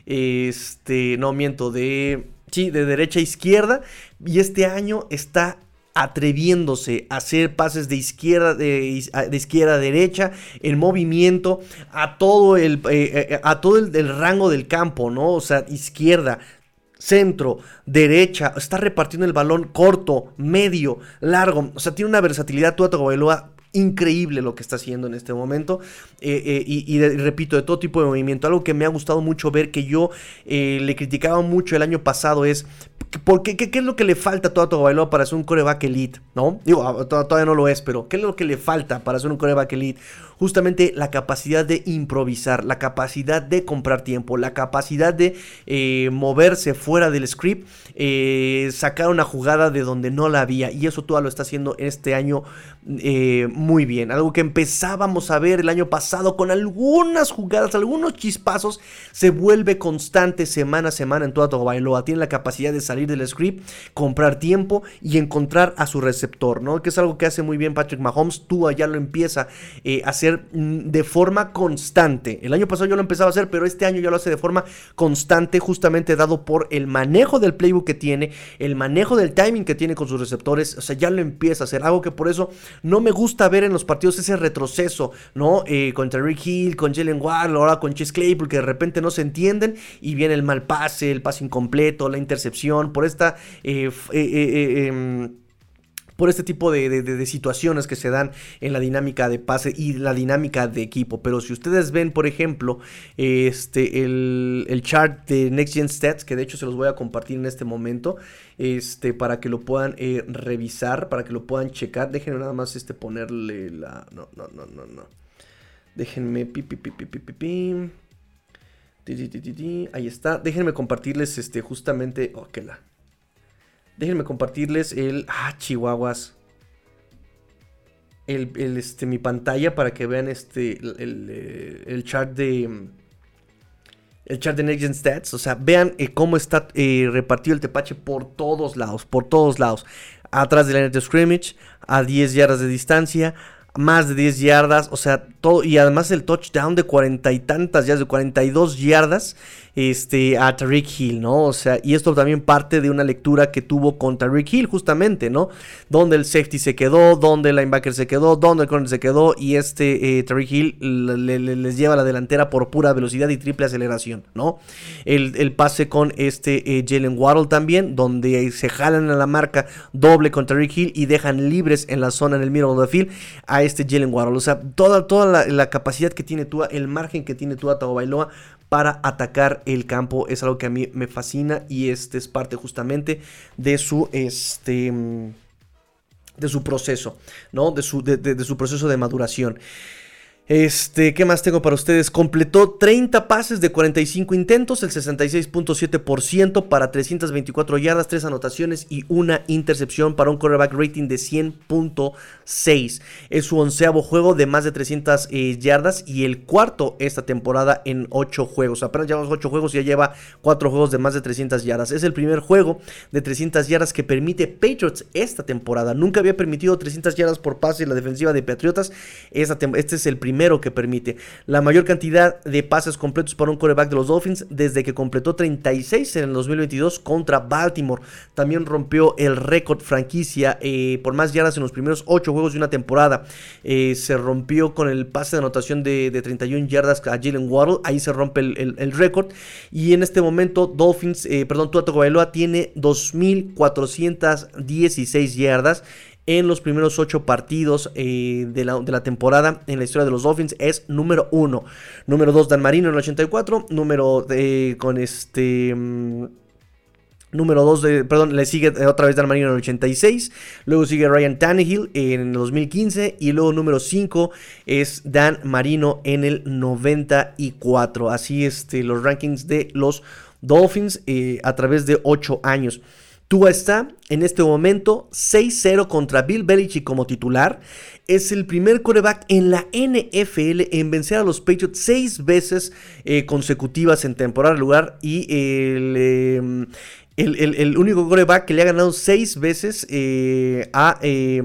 Este, no miento, de... Sí, de derecha a izquierda. Y este año está atreviéndose a hacer pases de izquierda, de, izquierda a derecha, en movimiento, a todo el, eh, eh, a todo el, rango del campo, ¿no? O sea, izquierda, centro, derecha, está repartiendo el balón corto, medio, largo, o sea, tiene una versatilidad Tua Tagovailoa increíble lo que está haciendo en este momento eh, y, repito de todo tipo de movimiento algo que me ha gustado mucho ver que yo le criticaba mucho el año pasado es qué, qué, es lo que le falta a Tua Bailoa para ser un coreback elite? ¿No? Digo, todavía no lo es, pero ¿qué es lo que le falta para ser un coreback elite? Justamente la capacidad de improvisar, la capacidad de comprar tiempo, la capacidad de eh, moverse fuera del script, eh, sacar una jugada de donde no la había. Y eso Tua lo está haciendo este año eh, muy bien. Algo que empezábamos a ver el año pasado con algunas jugadas, algunos chispazos, se vuelve constante semana a semana en Tua Bailoa. Tiene la capacidad de salir del script, comprar tiempo y encontrar a su receptor, ¿no? Que es algo que hace muy bien Patrick Mahomes. Tua ya lo empieza a hacer mm, de forma constante. El año pasado yo lo empezaba a hacer, pero este año ya lo hace de forma constante, justamente dado por el manejo del playbook que tiene, el manejo del timing que tiene con sus receptores. O sea, ya lo empieza a hacer. Algo que por eso no me gusta ver en los partidos ese retroceso, ¿no? Eh, contra Rick Hill, con Jalen Ward, ahora con Chase Clay, porque de repente no se entienden y viene el mal pase, el pase incompleto, la intercepción por esta... Eh, eh, eh, em, por este tipo de, de- situaciones que se dan en la dinámica de pase y la dinámica de equipo. Pero si ustedes ven, por ejemplo, este, el, el chart de Next Gen Stats, que de hecho se los voy a compartir en este momento, este, para que lo puedan eh, revisar, para que lo puedan checar. Déjenme nada más este, ponerle la... No, no, no, no, no. Déjenme... Pi, pi, pi, pi. Ahí está. Déjenme compartirles este justamente. Oh, que la. Déjenme compartirles el. Ah, chihuahuas. El, este, mi pantalla para que vean este. El, el, eh, chart de. mm, El chart de Next Stats. O sea, vean eh, cómo está eh, repartido el tepache por todos lados. Por todos lados. Atrás de la net scrimmage. A 10 yardas de distancia. Más de 10 yardas. O sea, todo. Y además el touchdown de cuarenta y tantas yardas. De 42 yardas. Este. A Tariq Hill, ¿no? O sea. Y esto también parte de una lectura que tuvo con Tariq Hill, justamente, ¿no? Donde el safety se quedó. Donde el linebacker se quedó. Donde el corner se quedó. Y este. Eh, Tariq Hill le- le- les lleva a la delantera por pura velocidad y triple aceleración, ¿no? El, el pase con este eh, Jalen Waddle también, donde se jalan a la marca doble contra Rick Hill y dejan libres en la zona en el middle of the field a este Jalen Waddle. O sea, toda, toda la, la capacidad que tiene Tua, el margen que tiene Tua Tagovailoa para atacar el campo es algo que a mí me fascina y este es parte justamente de su este mm, de su proceso, ¿no? De su, de- de- de su proceso de maduración. Este, ¿qué más tengo para ustedes? Completó 30 pases de 45 intentos, el 66.7% para 324 yardas, 3 anotaciones y una intercepción para un quarterback rating de 100.6. Es su onceavo juego de más de 300 eh, yardas y el cuarto esta temporada en 8 juegos. Apenas llevamos 8 juegos y ya lleva 4 juegos de más de 300 yardas. Es el primer juego de 300 yardas que permite Patriots esta temporada. Nunca había permitido 300 yardas por pase en la defensiva de Patriotas. Este es el primero que permite. La mayor cantidad de pases completos para un quarterback de los Dolphins desde que completó 36 en el 2022 contra Baltimore. También rompió el récord franquicia eh, por más yardas en los primeros 8 juegos de una temporada. Eh, se rompió con el pase de anotación de, de 31 yardas a Jalen Waddle. Ahí se rompe el récord. Y en este momento Dolphins, eh, perdón, Tua Tagovailoa tiene 2.416 yardas en los primeros ocho partidos eh, de, la, de temporada en la historia de los Dolphins es número uno. Número dos, Dan Marino en el 84. Número eh, con este... mm, Número 2, perdón, le sigue otra vez Dan Marino en el 86. Luego sigue Ryan Tannehill en el 2015. Y luego número 5 es Dan Marino en el 94. Así este, los rankings de los Dolphins eh, a través de 8 años. Tua está en este momento 6-0 contra Bill Belichick como titular. Es el primer coreback en la NFL en vencer a los Patriots seis veces eh, consecutivas en temporada regular. Y el, eh, el, el- el único coreback que le ha ganado seis veces eh, a, eh,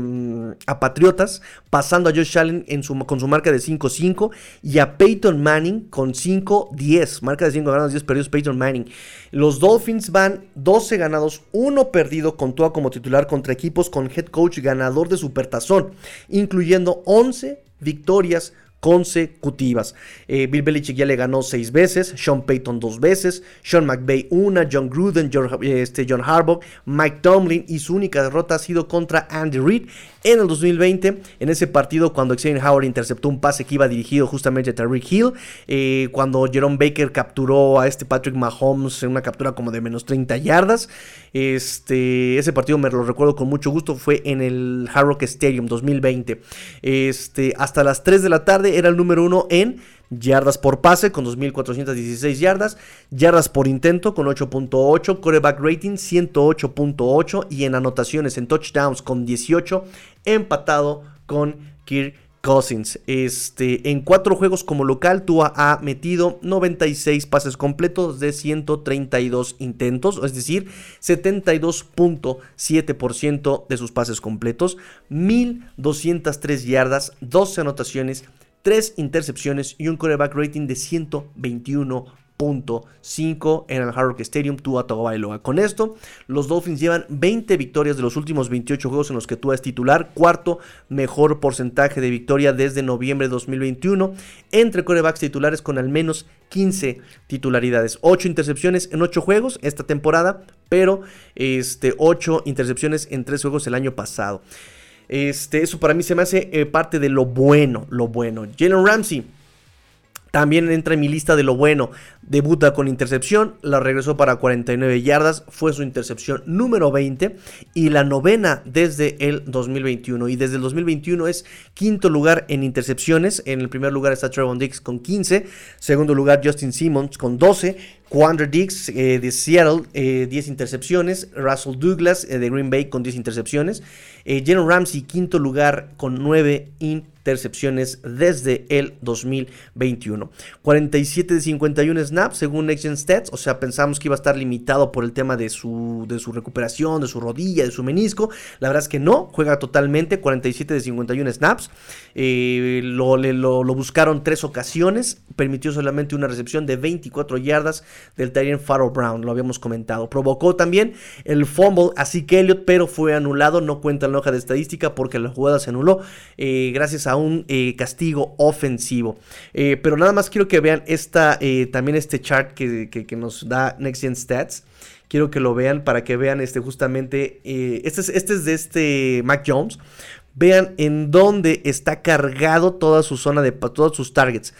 a Patriotas, pasando a Josh Allen en su, con su marca de 5-5 y a Peyton Manning con 5-10. Marca de 5 ganados, 10 perdidos, Peyton Manning. Los Dolphins van 12 ganados, 1 perdido con Tua como titular contra equipos con head coach ganador de Supertazón, incluyendo 11 victorias consecutivas. Eh, Bill Belichick ya le ganó seis veces, Sean Payton dos veces, Sean McVay una, John Gruden, John, este, John Harbaugh, Mike Tomlin y su única derrota ha sido contra Andy Reid en el 2020, en ese partido cuando Xavier Howard interceptó un pase que iba dirigido justamente a Tariq Hill, eh, cuando Jerome Baker capturó a este Patrick Mahomes en una captura como de menos 30 yardas. Este, ese partido me lo recuerdo con mucho gusto, fue en el Hard Rock Stadium 2020. Este, hasta las 3 de la tarde era el número uno en yardas por pase con 2.416 yardas, yardas por intento con 8.8, coreback rating 108.8 y en anotaciones en touchdowns con 18, empatado con Kirk Cousins. Este, en cuatro juegos como local, Tua ha metido 96 pases completos de 132 intentos, es decir, 72.7% de sus pases completos, 1203 yardas, 12 anotaciones, 3 intercepciones y un coreback rating de 121 5 en el Hard Rock Stadium Tua Tagovailoa. Con esto, los Dolphins llevan 20 victorias de los últimos 28 juegos en los que Tua es titular, cuarto mejor porcentaje de victoria desde noviembre de 2021 entre corebacks titulares con al menos 15 titularidades, 8 intercepciones en 8 juegos esta temporada, pero este 8 intercepciones en 3 juegos el año pasado. Este, eso para mí se me hace eh, parte de lo bueno, lo bueno. Jalen Ramsey también entra en mi lista de lo bueno. Debuta con intercepción, la regresó para 49 yardas, fue su intercepción número 20 y la novena desde el 2021. Y desde el 2021 es quinto lugar en intercepciones. En el primer lugar está Trevon Dix con 15, segundo lugar Justin Simmons con 12, Quandre Dix eh, de Seattle, 10 eh, intercepciones. Russell Douglas eh, de Green Bay con 10 intercepciones. Jalen Ramsey, quinto lugar con 9 intercepciones desde el 2021. 47 de 51 snaps según Next Stats. O sea, pensamos que iba a estar limitado por el tema de su, de su recuperación, de su rodilla, de su menisco. La verdad es que no. Juega totalmente. 47 de 51 snaps. lo, buscaron tres ocasiones. Permitió solamente una recepción de 24 yardas del Tyrant Farrell Brown, lo habíamos comentado. Provocó también el fumble a Zeke Elliott, pero fue anulado, no cuenta en la hoja de estadística porque la jugada se anuló eh, gracias a un eh, castigo ofensivo. Eh, pero nada más quiero que vean esta, también este chart que, nos da Next Gen Stats quiero que lo vean para que vean este justamente este es, este es de este Mac Jones vean en dónde está cargado toda su zona de todos sus targets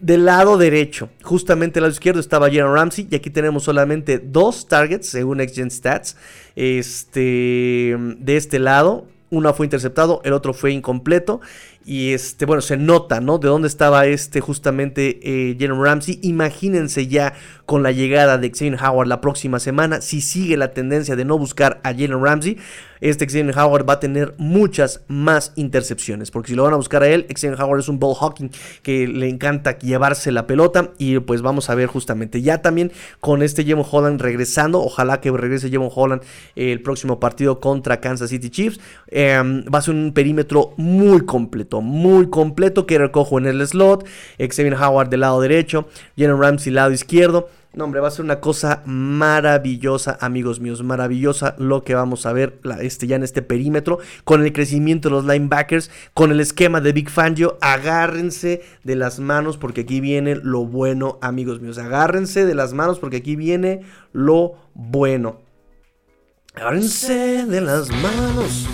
del lado derecho, justamente al lado izquierdo estaba Jalen Ramsey y aquí tenemos solamente dos targets según Gen Stats. Este, de este lado, uno fue interceptado, el otro fue incompleto. Y este, bueno, se nota, ¿no? De dónde estaba este justamente eh, Jalen Ramsey. Imagínense ya con la llegada de Xavier Howard la próxima semana. Si sigue la tendencia de no buscar a Jalen Ramsey, este Xavier Howard va a tener muchas más intercepciones. Porque si lo van a buscar a él, Xavier Howard es un ball hawking que le encanta llevarse la pelota. Y pues vamos a ver justamente. Ya también con este Jemon Holland regresando. Ojalá que regrese Jemon Holland el próximo partido contra Kansas City Chiefs. Em, va a ser un perímetro muy completo muy completo. que recojo en el slot. Xavier Howard del lado derecho. Jalen Ramsey lado izquierdo. No, hombre, va a ser una cosa maravillosa, amigos míos. Maravillosa lo que vamos a ver este, ya en este perímetro. Con el crecimiento de los linebackers. Con el esquema de Big Fangio. Agárrense de las manos porque aquí viene lo bueno, amigos míos. Agárrense de las manos porque aquí viene lo bueno. Agárrense de las manos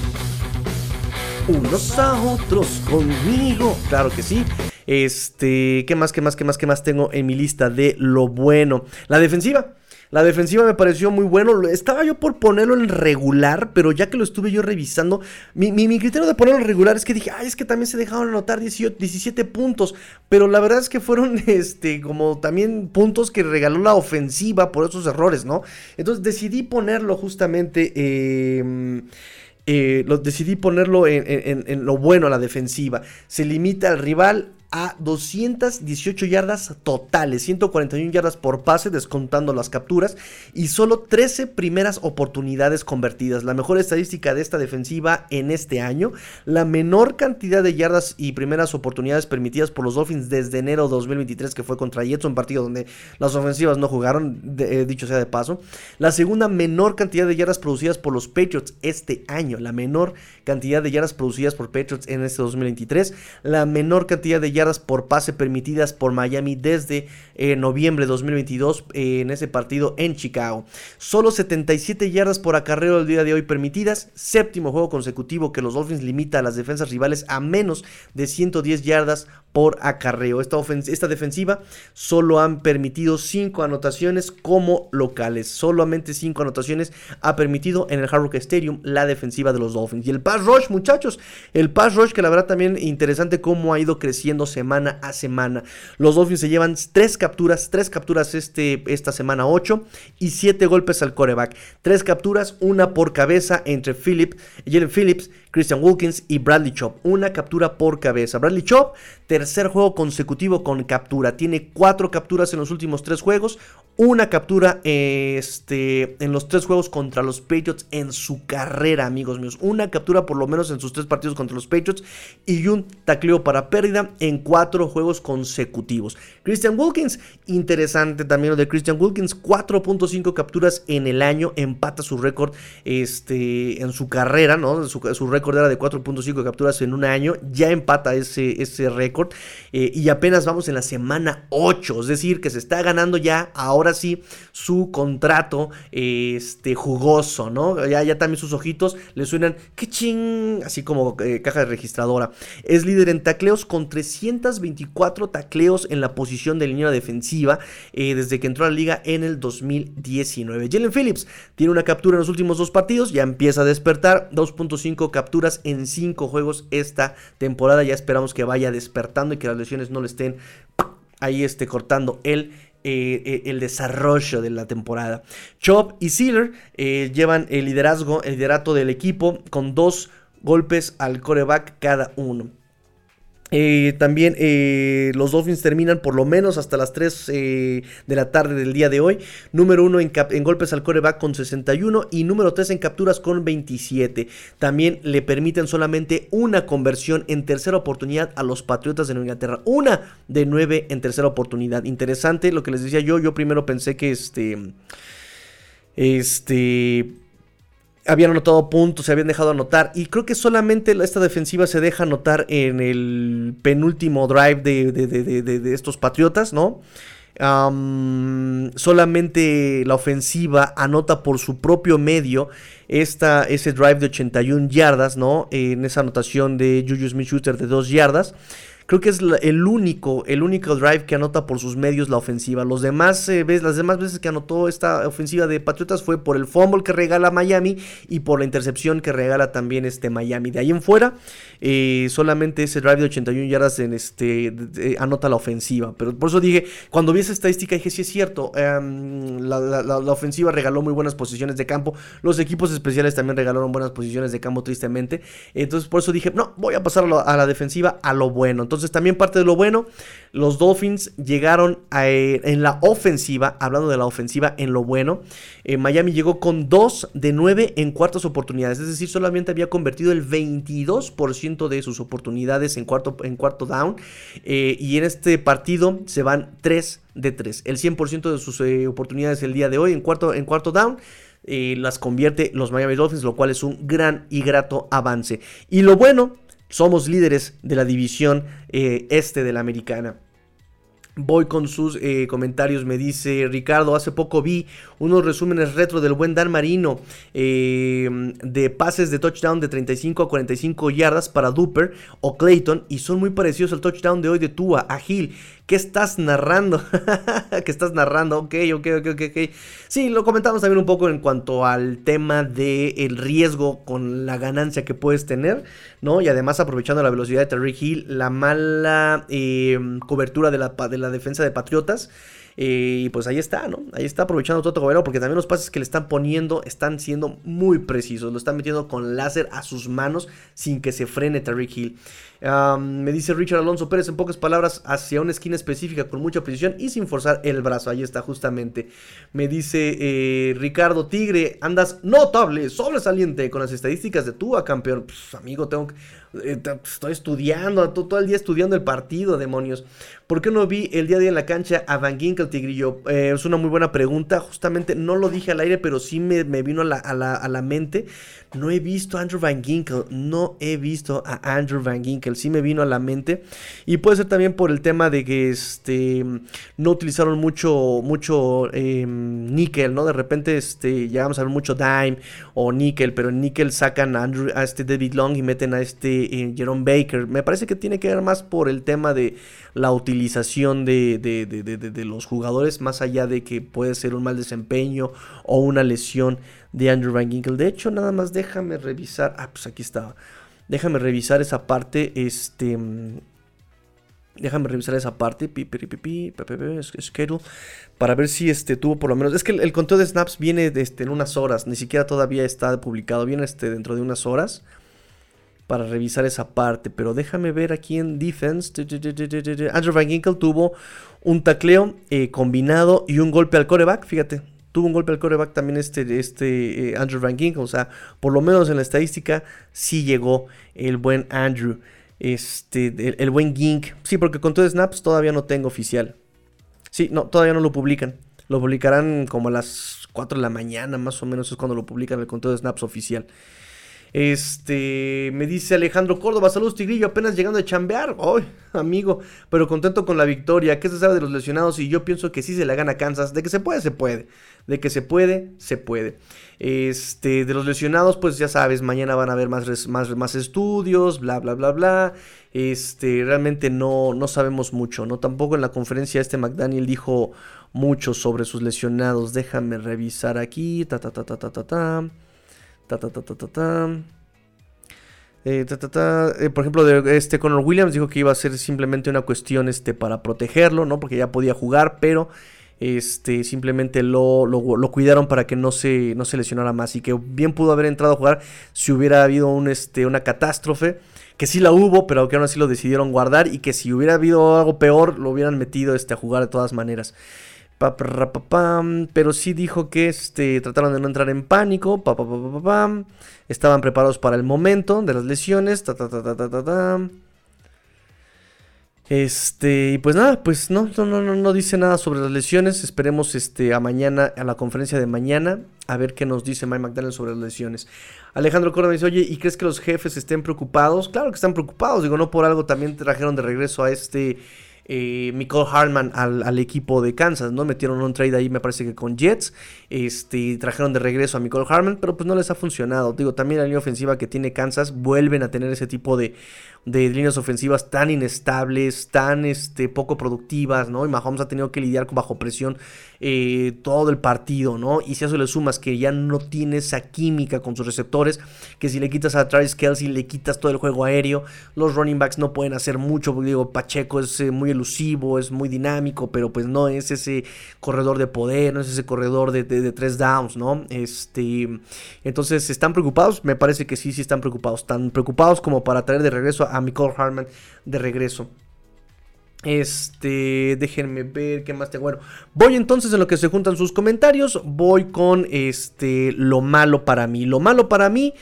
unos a otros conmigo. Claro que sí. Este, ¿qué más, qué más, qué más, qué más tengo en mi lista de lo bueno? La defensiva. La defensiva me pareció muy bueno. Estaba yo por ponerlo en regular, pero ya que lo estuve yo revisando, mi, criterio de ponerlo en regular es que dije, ay, es que también se dejaron anotar 17 puntos. Pero la verdad es que fueron, *laughs* este, como también puntos que regaló la ofensiva por esos errores, ¿no? Entonces decidí ponerlo justamente. Eh, eh, decidí ponerlo en, lo bueno a la defensiva. Se limita al rival a 218 yardas totales, 141 yardas por pase, descontando las capturas, y solo 13 primeras oportunidades convertidas. La mejor estadística de esta defensiva en este año, la menor cantidad de yardas y primeras oportunidades permitidas por los Dolphins desde enero 2023, que fue contra Jets, un partido donde las ofensivas no jugaron, eh, dicho sea de paso. La segunda menor cantidad de yardas producidas por los Patriots este año, la menor cantidad de yardas producidas por Patriots en este 2023, la menor cantidad de yardas por pase permitidas por Miami desde eh, noviembre de 2022 eh, en ese partido en Chicago. Solo 77 yardas por acarreo el día de hoy permitidas, séptimo juego consecutivo que los Dolphins limita a las defensas rivales a menos de 110 yardas por acarreo. Esta, esta defensiva solo han permitido 5 anotaciones como locales. Solamente 5 anotaciones ha permitido en el Hard Rock Stadium la defensiva de los Dolphins. Y el pass rush, muchachos. El pass rush que la verdad también interesante cómo ha ido creciendo semana a semana. Los Dolphins se llevan 3 capturas, 3 capturas este, esta semana 8 y 7 golpes al coreback. 3 capturas, una por cabeza entre Philip, Jalen Phillips, Christian Wilkins y Bradley Chop. Una captura por cabeza. Bradley Chop, tercer juego consecutivo con captura. Tiene cuatro capturas en los últimos tres juegos. Una captura este, en los tres juegos contra los Patriots en su carrera, amigos míos. Una captura por lo menos en sus tres partidos contra los Patriots y un tacleo para pérdida en cuatro juegos consecutivos. Christian Wilkins, interesante también lo de Christian Wilkins, 4.5 capturas en el año, empata su récord este, en su carrera, ¿no? Su, récord era de 4.5 capturas en un año, ya empata ese, ese récord eh, y apenas vamos en la semana 8, es decir, que se está ganando ya ahora sí su contrato este, jugoso, ¿no? Ya, ya también sus ojitos le suenan, que ching, así como eh, caja de registradora. Es líder en tacleos con 324 tacleos en la posición de línea defensiva eh, desde que entró a la liga en el 2019. Jalen Phillips tiene una captura en los últimos dos partidos, ya empieza a despertar, 2.5 capturas en 5 juegos esta temporada, ya esperamos que vaya despertando y que las lesiones no le estén ahí este, cortando el eh, eh, el desarrollo de la temporada. Chop y Sealer eh, llevan el liderazgo, el liderato del equipo con dos golpes al coreback cada uno. Eh, también eh, los Dolphins terminan por lo menos hasta las 3 eh, de la tarde del día de hoy. Número 1 en, golpes al coreback con 61 y número 3 en capturas con 27. También le permiten solamente una conversión en tercera oportunidad a los Patriotas de Inglaterra. Una de 9 en tercera oportunidad. Interesante lo que les decía yo. Yo primero pensé que este... Este habían anotado puntos, se habían dejado anotar. Y creo que solamente esta defensiva se deja anotar en el penúltimo drive de, estos Patriotas, ¿no? solamente la ofensiva anota por su propio medio esta, ese drive de 81 yardas, ¿no? En esa anotación de Juju Smith-Schuster de 2 yardas. Creo que es el único, el único drive que anota por sus medios la ofensiva. Los demás, eh, las demás veces que anotó esta ofensiva de Patriotas fue por el fumble que regala Miami y por la intercepción que regala también este Miami. De ahí en fuera, eh, solamente ese drive de 81 yardas en este, anota la ofensiva. Pero por eso dije, cuando vi esa estadística dije, sí es cierto, em, la, ofensiva regaló muy buenas posiciones de campo. Los equipos especiales también regalaron buenas posiciones de campo, tristemente. Entonces por eso dije, no, voy a pasar a, la defensiva a lo bueno. Entonces también parte de lo bueno, los Dolphins llegaron eh, en la ofensiva, hablando de la ofensiva en lo bueno, eh, Miami llegó con 2 de 9 en cuartas oportunidades, es decir, solamente había convertido el 22% de sus oportunidades en cuarto, en cuarto down eh, y en este partido se van 3 de 3, el 100% de sus oportunidades el día de hoy en cuarto, en cuarto down. las convierte los Miami Dolphins, lo cual es un gran y grato avance. Y lo bueno somos líderes de la división eh, este de la americana. Voy con sus eh, comentarios, me dice Ricardo, hace poco vi unos resúmenes retro del buen Dan Marino eh, de pases de touchdown de 35 a 45 yardas para Duper o Clayton y son muy parecidos al touchdown de hoy de Tua a Gil. ¿Qué estás narrando? *laughs* ¿Qué estás narrando? Ok, ok, ok, ok, ok. Sí, lo comentamos también un poco en cuanto al tema del el riesgo con la ganancia que puedes tener, ¿no? Y además aprovechando la velocidad de Terry Hill, la mala eh, cobertura de la, de la defensa de Patriotas. Eh, y pues ahí está, ¿no? Ahí está aprovechando Toto Gobernador porque también los pases que le están poniendo están siendo muy precisos. Lo están metiendo con láser a sus manos sin que se frene Tariq Hill me dice Richard Alonso Pérez en pocas palabras hacia una esquina específica con mucha precisión y sin forzar el brazo. Ahí está justamente. Me dice eh, Ricardo Tigre, andas notable, sobresaliente con las estadísticas de tu campeón. Amigo, tengo que... Eh, estoy estudiando, todo, el día estudiando el partido, demonios. ¿Por qué no vi el día de día en la cancha a Van Ginkel, Tigrillo? Eh, es una muy buena pregunta. Justamente no lo dije al aire, pero sí me, vino a la, a la mente. No he visto a Andrew Van Ginkel. No he visto a Andrew Van Ginkel. Sí me vino a la mente. Y puede ser también por el tema de que este, no utilizaron mucho, mucho em, níquel, ¿no? De repente este, llegamos a ver mucho dime o níquel. Pero en níquel sacan a, Andrew, a este David Long y meten a este eh, Jerome Baker. Me parece que tiene que ver más por el tema de la utilización de, los jugadores. Más allá de que puede ser un mal desempeño o una lesión de Andrew Van Ginkel. De hecho, nada más déjame revisar. Ah, pues aquí estaba. Déjame revisar esa parte. Este. Déjame revisar esa parte. Schedule. Para ver si este tuvo por lo menos. Es que el, conteo de snaps viene este, en unas horas. Ni siquiera todavía está publicado. Viene este, dentro de unas horas. Para revisar esa parte. Pero déjame ver aquí en defense. Andrew Van Ginkel tuvo un tacleo eh, combinado y un golpe al coreback. Fíjate, tuvo un golpe al coreback también este, este eh, Andrew Van Ginkel. O sea, por lo menos en la estadística sí llegó el buen Andrew. Este, el, buen Gink. Sí, porque con todo snaps todavía no tengo oficial. Sí, no, todavía no lo publican. Lo publicarán como a las 4 de la mañana, más o menos es cuando lo publican el conteo de snaps oficial. Este, me dice Alejandro Córdoba, saludos Tigrillo, apenas llegando a chambear. Ay, amigo, pero contento con la victoria. ¿Qué se sabe de los lesionados? Y yo pienso que sí se le gana Kansas. De que se puede, se puede. De que se puede, se puede. Este, de los lesionados, pues ya sabes, mañana van a haber más, más, más estudios, bla, bla, bla, bla. Este, realmente no, no sabemos mucho, ¿no? Tampoco en la conferencia este McDaniel dijo mucho sobre sus lesionados. Déjame revisar aquí. Ta, ta, ta, ta, ta, ta, ta. Ta, ta, ta, ta, ta, ta. Eh, eh, por ejemplo, este Conor Williams dijo que iba a ser simplemente una cuestión este, para protegerlo, ¿no? Porque ya podía jugar, pero este, simplemente lo, lo, cuidaron para que no se, no se lesionara más. Y que bien pudo haber entrado a jugar si hubiera habido un, este, una catástrofe. Que sí la hubo, pero que aún así lo decidieron guardar. Y que si hubiera habido algo peor, lo hubieran metido este, a jugar de todas maneras. Pero sí dijo que este, trataron de no entrar en pánico. Estaban preparados para el momento de las lesiones. Este, y pues nada, pues no, no, no, no dice nada sobre las lesiones. Esperemos este, a mañana, a la conferencia de mañana, a ver qué nos dice Mike McDaniel sobre las lesiones. Alejandro Córdoba dice, oye, ¿y crees que los jefes estén preocupados? Claro que están preocupados, digo, no por algo también trajeron de regreso a este eh, Michael Hartman al, equipo de Kansas, ¿no? Metieron un trade ahí, me parece que con Jets, este, trajeron de regreso a Michael Hartman, pero pues no les ha funcionado. Digo, también la línea ofensiva que tiene Kansas vuelven a tener ese tipo de, de líneas ofensivas tan inestables, tan este, poco productivas, ¿no? Y Mahomes ha tenido que lidiar bajo presión eh, todo el partido, ¿no? Y si a eso le sumas que ya no tiene esa química con sus receptores, que si le quitas a Travis Kelsey, le quitas todo el juego aéreo, los running backs no pueden hacer mucho, porque digo, Pacheco es eh, muy elusivo, es muy dinámico, pero pues no es ese corredor de poder, no es ese corredor de, tres downs, ¿no? Este, entonces, ¿están preocupados? Me parece que sí, sí están preocupados, tan preocupados como para traer de regreso a Michael Hartman de regreso. Este, déjenme ver qué más tengo. Bueno, voy entonces en lo que se juntan sus comentarios. Voy con este, lo malo para mí. Lo malo para mí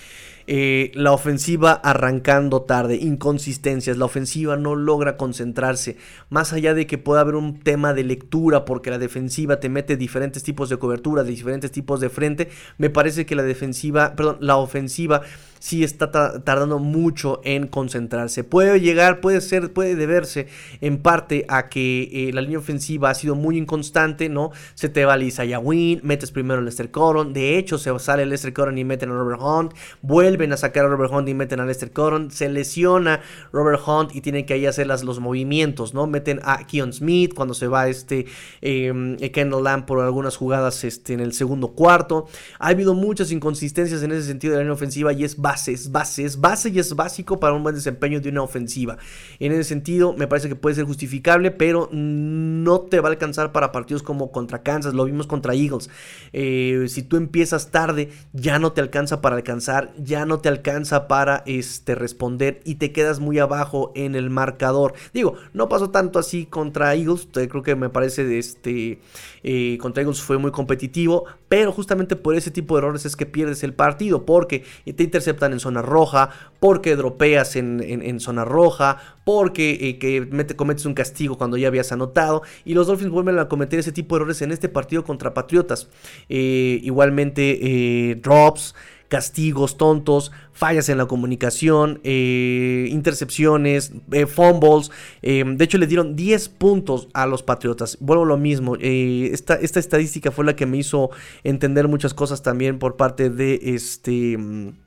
eh, la ofensiva arrancando tarde, inconsistencias, la ofensiva no logra concentrarse, más allá de que pueda haber un tema de lectura porque la defensiva te mete diferentes tipos de cobertura, diferentes tipos de frente, me parece que la defensiva, perdón, la ofensiva sí está tardando mucho en concentrarse. Puede llegar, puede ser, puede deberse en parte a que eh, la línea ofensiva ha sido muy inconstante, ¿no? Se te va Lisa Win, metes primero a Lester Coron, de hecho se sale Lester Coron y meten a Robert Hunt, vuelven a sacar a Robert Hunt y meten a Lester Coron, se lesiona Robert Hunt y tienen que ahí hacer los movimientos, ¿no? Meten a Keon Smith cuando se va este em, eh, Kendall Lamb por algunas jugadas este, en el segundo cuarto. Ha habido muchas inconsistencias en ese sentido de la línea ofensiva y es base, es base, es base y es básico para un buen desempeño de una ofensiva. En ese sentido, me parece que puede ser justificable, pero no te va a alcanzar para partidos como contra Kansas, lo vimos contra Eagles. Eh, si tú empiezas tarde, ya no te alcanza para alcanzar, ya no te alcanza para este, responder y te quedas muy abajo en el marcador. Digo, no pasó tanto así contra Eagles, creo que me parece este, eh, contra Eagles fue muy competitivo, pero justamente por ese tipo de errores es que pierdes el partido, porque te interceptan en zona roja, porque dropeas en, zona roja, porque eh, que cometes un castigo cuando ya habías anotado. Y los Dolphins vuelven a cometer ese tipo de errores en este partido contra Patriotas. Eh, igualmente, eh, drops castigos tontos, fallas en la comunicación, intercepciones, fumbles. de hecho, le dieron 10 puntos a los Patriotas. Vuelvo lo mismo. esta, esta, estadística fue la que me hizo entender muchas cosas también por parte de este mm,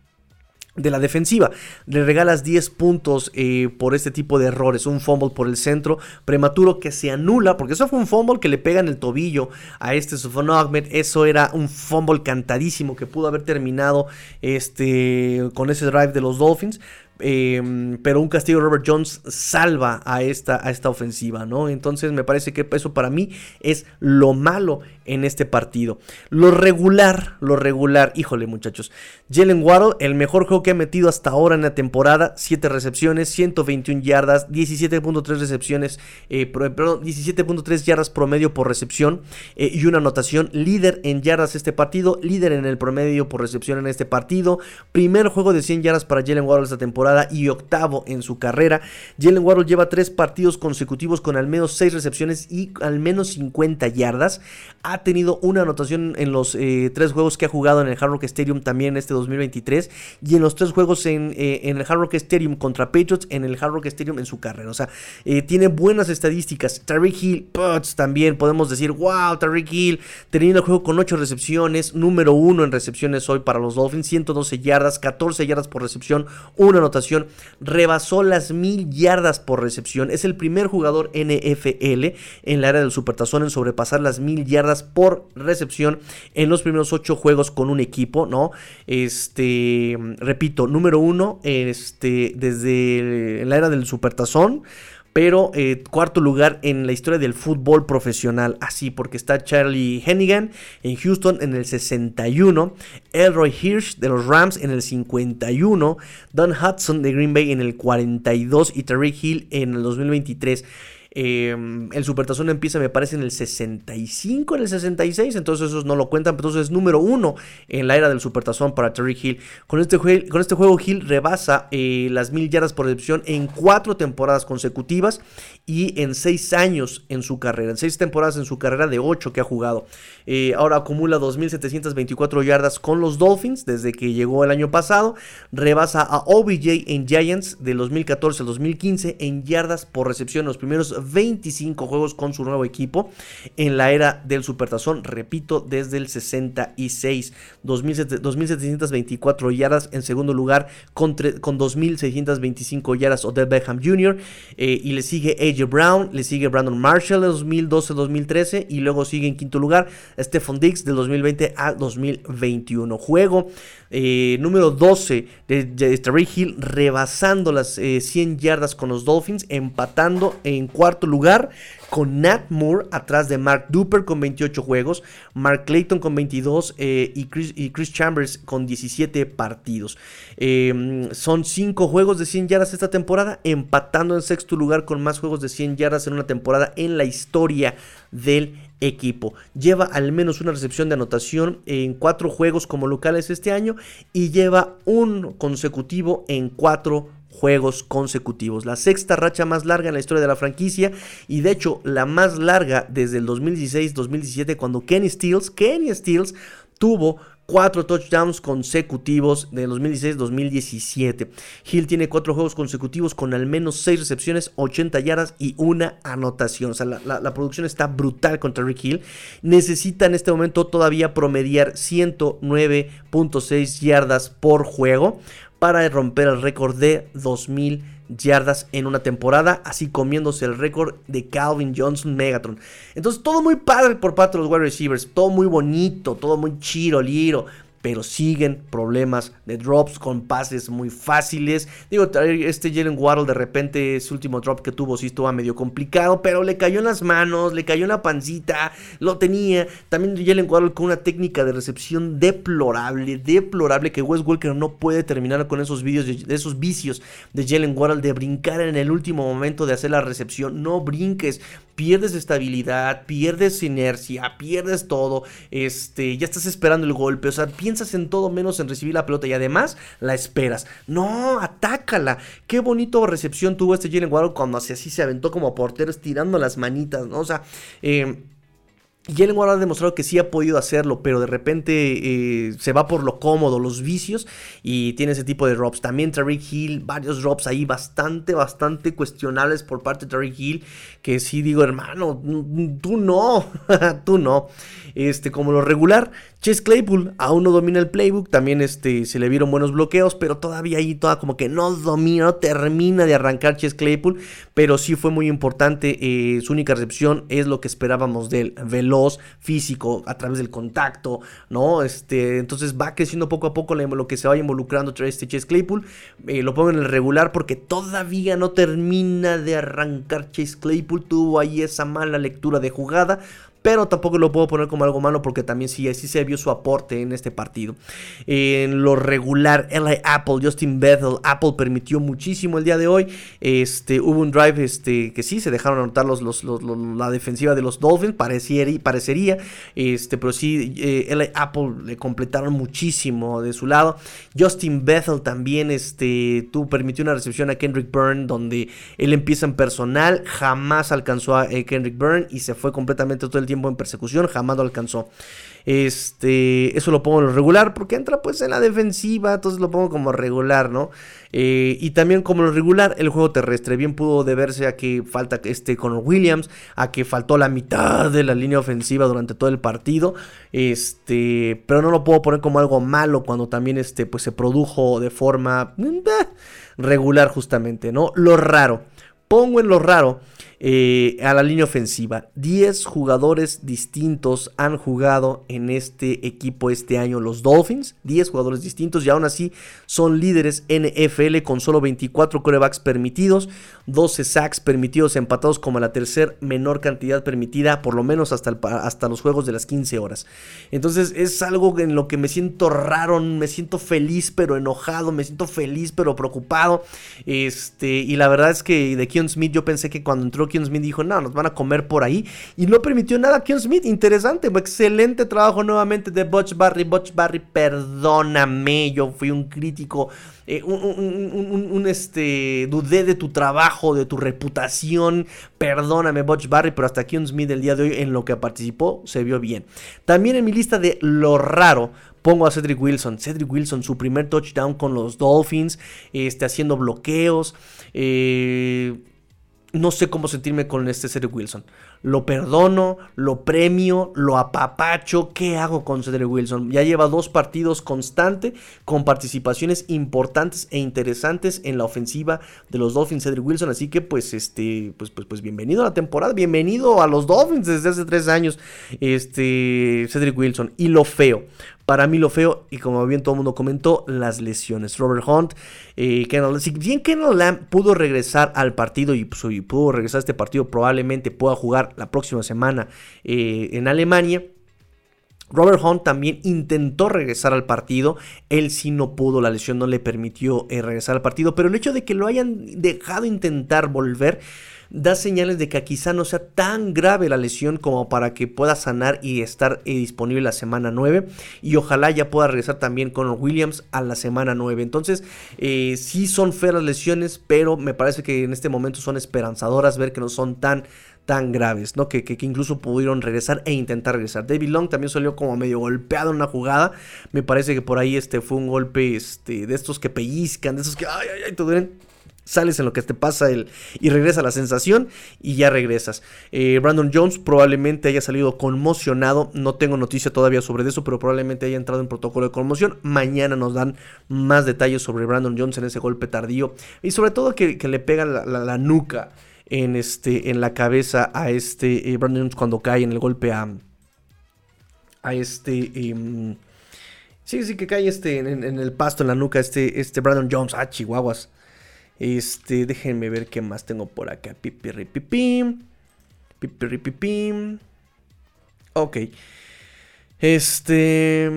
de la defensiva. Le regalas 10 puntos eh, por este tipo de errores. Un fumble por el centro prematuro que se anula. Porque eso fue un fumble que le pega en el tobillo a este Sufon Ahmed. Eso era un fumble cantadísimo que pudo haber terminado este, con ese drive de los Dolphins Em, pero un castigo de Robert Jones salva a esta, a esta ofensiva, ¿no? Entonces me parece que eso para mí es lo malo en este partido. Lo regular, lo regular, híjole muchachos. Jalen Waddle, el mejor juego que ha metido hasta ahora en la temporada, 7 recepciones, 121 yardas, 17.3 recepciones, eh, perdón, 17.3 yardas promedio por recepción eh, y una anotación. Líder en yardas este partido, líder en el promedio por recepción en este partido. Primer juego de 100 yardas para Jalen Waddle esta temporada y octavo en su carrera. Jalen Waddle lleva tres partidos consecutivos con al menos 6 recepciones y al menos 50 yardas. Tenido una anotación en los eh, tres juegos que ha jugado en el Hard Rock Stadium también este 2023 y en los tres juegos en, eh, en el Hard Rock Stadium contra Patriots en el Hard Rock Stadium en su carrera. O sea, eh, tiene buenas estadísticas. Tariq Hill, Putz, también podemos decir, wow, Tariq Hill teniendo el juego con 8 recepciones, número 1 en recepciones hoy para los Dolphins, 112 yardas, 14 yardas por recepción, una anotación, rebasó las 1000 yardas por recepción, es el primer jugador NFL en la área del Supertazón en sobrepasar las 1000 yardas por recepción en los primeros 8 juegos con un equipo, ¿no? Este, repito, número 1 este, desde la era del Supertazón pero eh, cuarto lugar en la historia del fútbol profesional. Así, porque está Charlie Hennigan en Houston en el 61, Elroy Hirsch de los Rams en el 51, Don Hudson de Green Bay en el 42 y Tariq Hill en el 2023. Em, el Supertazón empieza, me parece, en el 65, en el 66. Entonces, esos no lo cuentan. Entonces, es número uno en la era del Supertazón para Terry Hill. Con este, con este juego, Hill rebasa eh, las mil yardas por recepción en cuatro temporadas consecutivas y en seis años en su carrera. En seis temporadas en su carrera de ocho que ha jugado. Eh, ahora acumula 2.724 yardas con los Dolphins desde que llegó el año pasado. Rebasa a OBJ en Giants de 2014 al 2015 en yardas por recepción los primeros 25 juegos con su nuevo equipo en la era del Supertazón, repito, desde el 66, 2.724 yardas en segundo lugar con, con 2.625 yardas Odell Beckham Jr. Eh, y le sigue AJ Brown, le sigue Brandon Marshall de 2012-2013 y luego sigue en quinto lugar Stephon Diggs del 2020 al 2021. Juego eh, número 12 de, de Hill rebasando las 100 eh, yardas con los Dolphins, empatando en cuarto lugar con Nat Moore atrás de Mark Duper con 28 juegos, Mark Clayton con 22 eh, y, Chris, Chambers con 17 partidos. son 5 juegos de 100 yardas esta temporada, empatando en sexto lugar con más juegos de 100 yardas en una temporada en la historia del equipo. Lleva al menos una recepción de anotación en cuatro juegos como locales este año y lleva un consecutivo en cuatro juegos consecutivos. La sexta racha más larga en la historia de la franquicia y de hecho la más larga desde el 2016-2017 cuando Kenny Stills, Kenny Stills tuvo cuatro touchdowns consecutivos de 2016-2017. Hill tiene cuatro juegos consecutivos con al menos seis recepciones, 80 yardas y una anotación. O sea, la, producción está brutal contra Rick Hill. Necesita en este momento todavía promediar 109.6 yardas por juego para romper el récord de 2000 yardas en una temporada, así comiéndose el récord de Calvin Johnson Megatron. Entonces, todo muy padre por parte de los wide receivers, todo muy bonito, todo muy chiro, liro pero siguen problemas de drops con pases muy fáciles. Digo, este Jalen Waddle de repente ese último drop que tuvo sí estuvo medio complicado, pero le cayó en las manos, le cayó en la pancita, lo tenía. También Jalen Waddle con una técnica de recepción deplorable, deplorable que Wes Walker no puede terminar con esos, vídeos de, esos vicios de Jalen Waddle de brincar en el último momento de hacer la recepción. No brinques, pierdes estabilidad, pierdes inercia, pierdes todo, este, ya estás esperando el golpe, o sea, piensas en todo menos en recibir la pelota y además la esperas. No, atácala. Qué bonito recepción tuvo este Jalen Waddle cuando así, así se aventó como portero estirando las manitas, ¿no? O sea, eh, Jalen Waddle ha demostrado que sí ha podido hacerlo, pero de repente eh, se va por lo cómodo, los vicios, y tiene ese tipo de drops. También Tariq Hill, varios drops ahí bastante, bastante cuestionables por parte de Tariq Hill, que sí digo, hermano, tú no, *laughs* tú no. Este, como lo regular, Chase Claypool aún no domina el playbook, también este, se le vieron buenos bloqueos, pero todavía ahí toda como que no domina, no termina de arrancar Chase Claypool, pero sí fue muy importante, eh, su única recepción es lo que esperábamos del veloz, físico, a través del contacto, ¿no? Este, entonces va creciendo poco a poco lo que se vaya involucrando este Chase Claypool. Eh, lo pongo en el regular porque todavía no termina de arrancar Chase Claypool. Tuvo ahí esa mala lectura de jugada pero tampoco lo puedo poner como algo malo porque también sí, sí se vio su aporte en este partido. En lo regular, LA Apple, Justin Bethel, Apple permitió muchísimo el día de hoy. Este, hubo un drive este, que sí se dejaron anotar los, la defensiva de los Dolphins, pareciera, parecería, este, pero sí, eh, LA Apple le completaron muchísimo de su lado. Justin Bethel también este, tú permitió una recepción a Kendrick Byrne donde él empieza en personal, jamás alcanzó a eh, Kendrick Byrne y se fue completamente todo el tiempo en persecución, jamás lo alcanzó. Este, eso lo pongo en lo regular porque entra pues en la defensiva, entonces lo pongo como regular, ¿no? Eh, y también como lo regular, el juego terrestre. Bien pudo deberse a que falta este Conor Williams, a que faltó la mitad de la línea ofensiva durante todo el partido. Este, pero no lo puedo poner como algo malo cuando también este, pues se produjo de forma eh, regular justamente, ¿no? Lo raro. Pongo en lo raro eh, a la línea ofensiva. 10 jugadores distintos han jugado en este equipo este año los Dolphins. 10 jugadores distintos y aún así son líderes NFL con solo 24 corebacks permitidos, 12 sacks permitidos empatados como la tercer menor cantidad permitida por lo menos hasta, hasta los juegos de las 15 horas. Entonces es algo en lo que me siento raro, me siento feliz pero enojado, me siento feliz pero preocupado. Este, y la verdad es que de Keon Smith yo pensé que cuando entró Keon Smith dijo, no, nos van a comer por ahí. Y no permitió nada a Smith. Interesante, excelente trabajo nuevamente de Butch Barry. Butch Barry, perdóname, yo fui un crítico. Eh, un, este, dudé de tu trabajo, de tu reputación. Perdóname, Butch Barry, pero hasta Keon Smith el día de hoy en lo que participó se vio bien. También en mi lista de lo raro, pongo a Cedric Wilson. Cedric Wilson, su primer touchdown con los Dolphins, este, haciendo bloqueos. Eh, no sé cómo sentirme con este Cedric Wilson. Lo perdono, lo premio, lo apapacho. ¿Qué hago con Cedric Wilson? Ya lleva dos partidos constante con participaciones importantes e interesantes en la ofensiva de los Dolphins Cedric Wilson. Así que pues este, pues, pues, pues bienvenido a la temporada, bienvenido a los Dolphins desde hace tres años. Este, Cedric Wilson. Y lo feo. Para mí lo feo, y como bien todo el mundo comentó, las lesiones. Robert Hunt, eh, si bien Kenneth Lamb pudo regresar al partido pues, y, pudo regresar a este partido, probablemente pueda jugar la próxima semana eh, en Alemania. Robert Hunt también intentó regresar al partido, él sí no pudo, la lesión no le permitió eh, regresar al partido, pero el hecho de que lo hayan dejado intentar volver da señales de que quizá no sea tan grave la lesión como para que pueda sanar y estar eh, disponible la semana 9. Y ojalá ya pueda regresar también con Williams a la semana 9. Entonces, eh, sí son feras lesiones, pero me parece que en este momento son esperanzadoras ver que no son tan tan graves, ¿no? Que, que, incluso pudieron regresar e intentar regresar. David Long también salió como medio golpeado en una jugada. Me parece que por ahí este fue un golpe este, de estos que pellizcan, de esos que ay, ay, ay, te duelen sales en lo que te pasa el, y regresa la sensación y ya regresas. Eh, Brandon Jones probablemente haya salido conmocionado, no tengo noticia todavía sobre eso, pero probablemente haya entrado en protocolo de conmoción. Mañana nos dan más detalles sobre Brandon Jones en ese golpe tardío y sobre todo que, le pega la, nuca en, este, en la cabeza a este eh, Brandon Jones cuando cae en el golpe a, a este... Em, sí, sí, que cae este en, en, el pasto, en la nuca, este, este Brandon Jones. Ah, chihuahuas. Este, déjenme ver qué más tengo por acá. Pipiripipim. Pipiripipim. Ok. Este.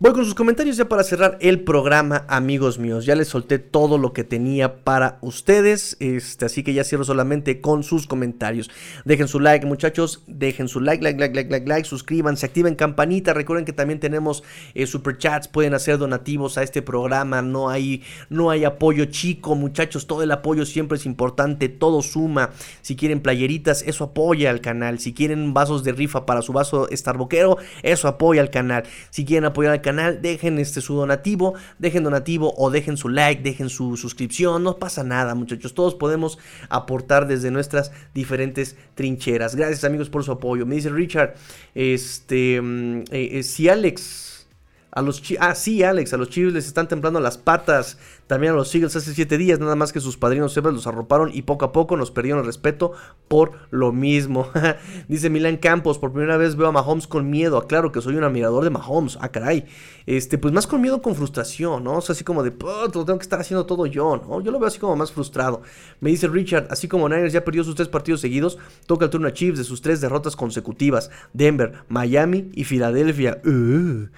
Voy con sus comentarios ya para cerrar el programa, amigos míos. Ya les solté todo lo que tenía para ustedes, este, así que ya cierro solamente con sus comentarios. Dejen su like, muchachos, dejen su like, like, like, like, like, like, suscríbanse, activen campanita. Recuerden que también tenemos eh, super chats, pueden hacer donativos a este programa. No hay, no hay apoyo chico, muchachos. Todo el apoyo siempre es importante, todo suma. Si quieren playeritas, eso apoya al canal. Si quieren vasos de rifa para su vaso Starbuckero, eso apoya al canal. Si quieren apoyar al canal, canal, dejen este, su donativo, dejen donativo o dejen su like, dejen su suscripción, no pasa nada muchachos, todos podemos aportar desde nuestras diferentes trincheras. Gracias amigos por su apoyo. Me dice Richard, este, mm, eh, eh, si Alex A los ah, sí, Alex, a los Chiefs les están temblando las patas. También a los Eagles hace siete días, nada más que sus padrinos siempre los arroparon y poco a poco nos perdieron el respeto por lo mismo. *laughs* Dice Milan Campos, por primera vez veo a Mahomes con miedo. Aclaro que soy un admirador de Mahomes. Ah, caray. Este, pues más con miedo con frustración, ¿no? O sea, así como de, lo tengo que estar haciendo todo yo, ¿no? Yo lo veo así como más frustrado. Me dice Richard, así como Niners ya perdió sus tres partidos seguidos, toca el turno a Chiefs de sus tres derrotas consecutivas. Denver, Miami y Filadelfia. Uh.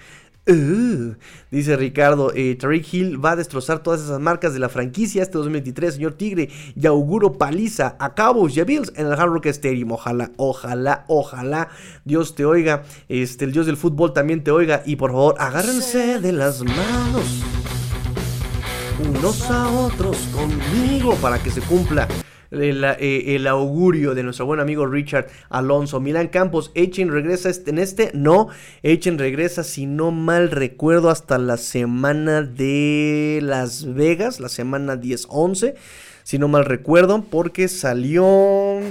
Uh, dice Ricardo, eh, Tariq Hill va a destrozar todas esas marcas de la franquicia este 2023, señor Tigre. Y auguro paliza a Cowboys y a Bills en el Hard Rock Stadium. Ojalá, ojalá, ojalá Dios te oiga. Este, el Dios del fútbol también te oiga. Y por favor, agárrense de las manos unos a otros conmigo para que se cumpla eh, el, augurio de nuestro buen amigo Richard Alonso. Milán Campos, Echen regresa en este, no, Echen regresa, si no mal recuerdo, hasta la semana de Las Vegas, la semana 10-11, si no mal recuerdo, porque salió...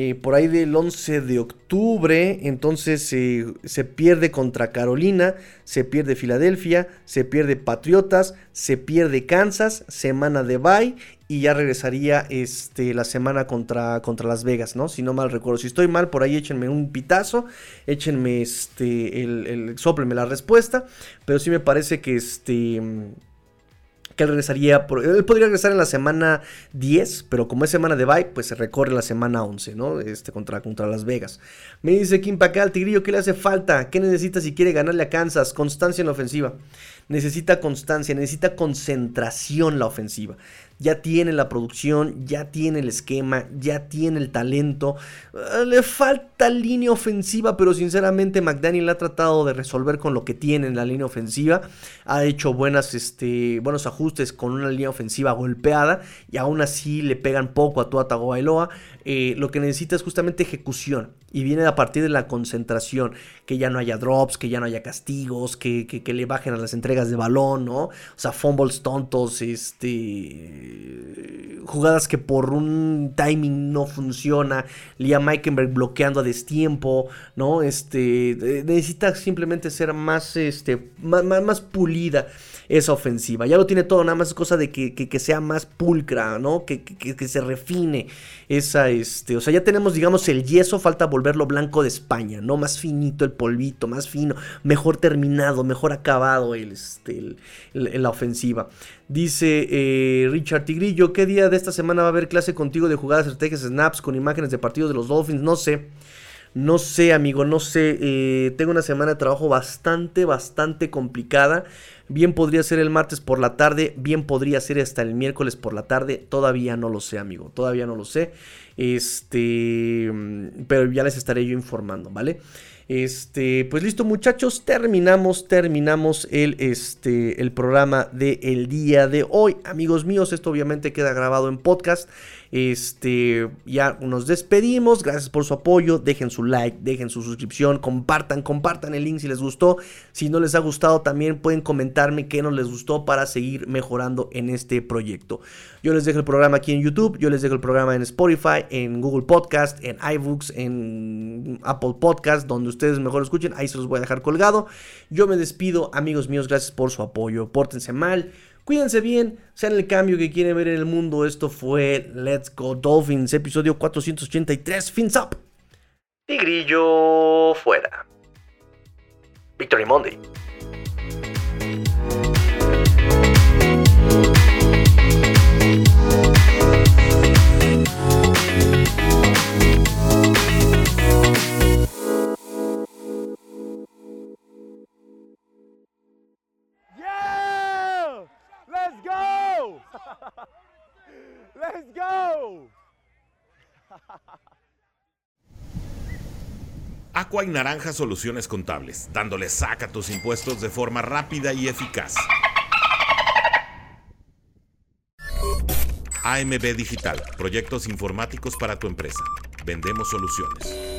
Eh, por ahí del 11 de octubre. Entonces eh, se pierde contra Carolina, se pierde Filadelfia, se pierde Patriotas, se pierde Kansas, semana de bye y ya regresaría este, la semana contra, contra Las Vegas, ¿no? Si no mal recuerdo. Si estoy mal, por ahí échenme un pitazo, échenme este, el, el la respuesta, pero sí me parece que este que él regresaría, él podría regresar en la semana 10, pero como es semana de bye, pues se recorre la semana 11, ¿no? Este contra, contra Las Vegas. Me dice Kim Pacal, Tigrillo, ¿qué le hace falta? ¿Qué necesita si quiere ganarle a Kansas? Constancia en la ofensiva. Necesita constancia, necesita concentración la ofensiva ya tiene la producción, ya tiene el esquema, ya tiene el talento. Eh, le falta línea ofensiva, pero sinceramente McDaniel ha tratado de resolver con lo que tiene en la línea ofensiva. Ha hecho este, buenos ajustes con una línea ofensiva golpeada y aún así le pegan poco a Tua Tagovailoa. Eh, lo que necesita es justamente ejecución y viene a partir de la concentración, que ya no haya drops, que ya no haya castigos, que, que, le bajen a las entregas de balón, ¿no? O sea, fumbles tontos, este, jugadas que por un timing no funciona, Liam Meikenberg bloqueando a destiempo, ¿no? Este, necesita simplemente ser más, este, más, más pulida esa ofensiva. Ya lo tiene todo, nada más es cosa de que, sea más pulcra, ¿no? Que, que, se refine esa, este, o sea, ya tenemos, digamos, el yeso, falta volverlo blanco de España, ¿no? Más finito el polvito, más fino, mejor terminado, mejor acabado el, este, la ofensiva. Dice eh, Richard Tigrillo, ¿qué día de esta semana va a haber clase contigo de jugadas, estrategias, snaps con imágenes de partidos de los Dolphins? No sé. No sé, amigo, no sé. Eh, tengo una semana de trabajo bastante, bastante complicada. Bien podría ser el martes por la tarde, bien podría ser hasta el miércoles por la tarde. Todavía no lo sé, amigo. Todavía no lo sé. Este, pero ya les estaré yo informando, ¿vale? Este, pues listo, muchachos, terminamos, terminamos el, este, el programa del día de hoy. Amigos míos, esto obviamente queda grabado en podcast. Este, ya nos despedimos. Gracias por su apoyo. Dejen su like, dejen su suscripción, compartan, compartan el link si les gustó. Si no les ha gustado, también pueden comentarme qué no les gustó para seguir mejorando en este proyecto. Yo les dejo el programa aquí en YouTube, yo les dejo el programa en Spotify, en Google Podcast, en iBooks, en Apple Podcast, donde ustedes mejor escuchen. Ahí se los voy a dejar colgado. Yo me despido, amigos míos. Gracias por su apoyo. Pórtense mal Cuídense bien, sean el cambio que quieren ver en el mundo. Esto fue Let's Go Dolphins, episodio 483, Fins Up. Tigrillo fuera. Victory Monday. Let's go. *laughs* Aqua y Naranja Soluciones Contables, dándole saca a tus impuestos de forma rápida y eficaz. AMB Digital, proyectos informáticos para tu empresa. Vendemos soluciones.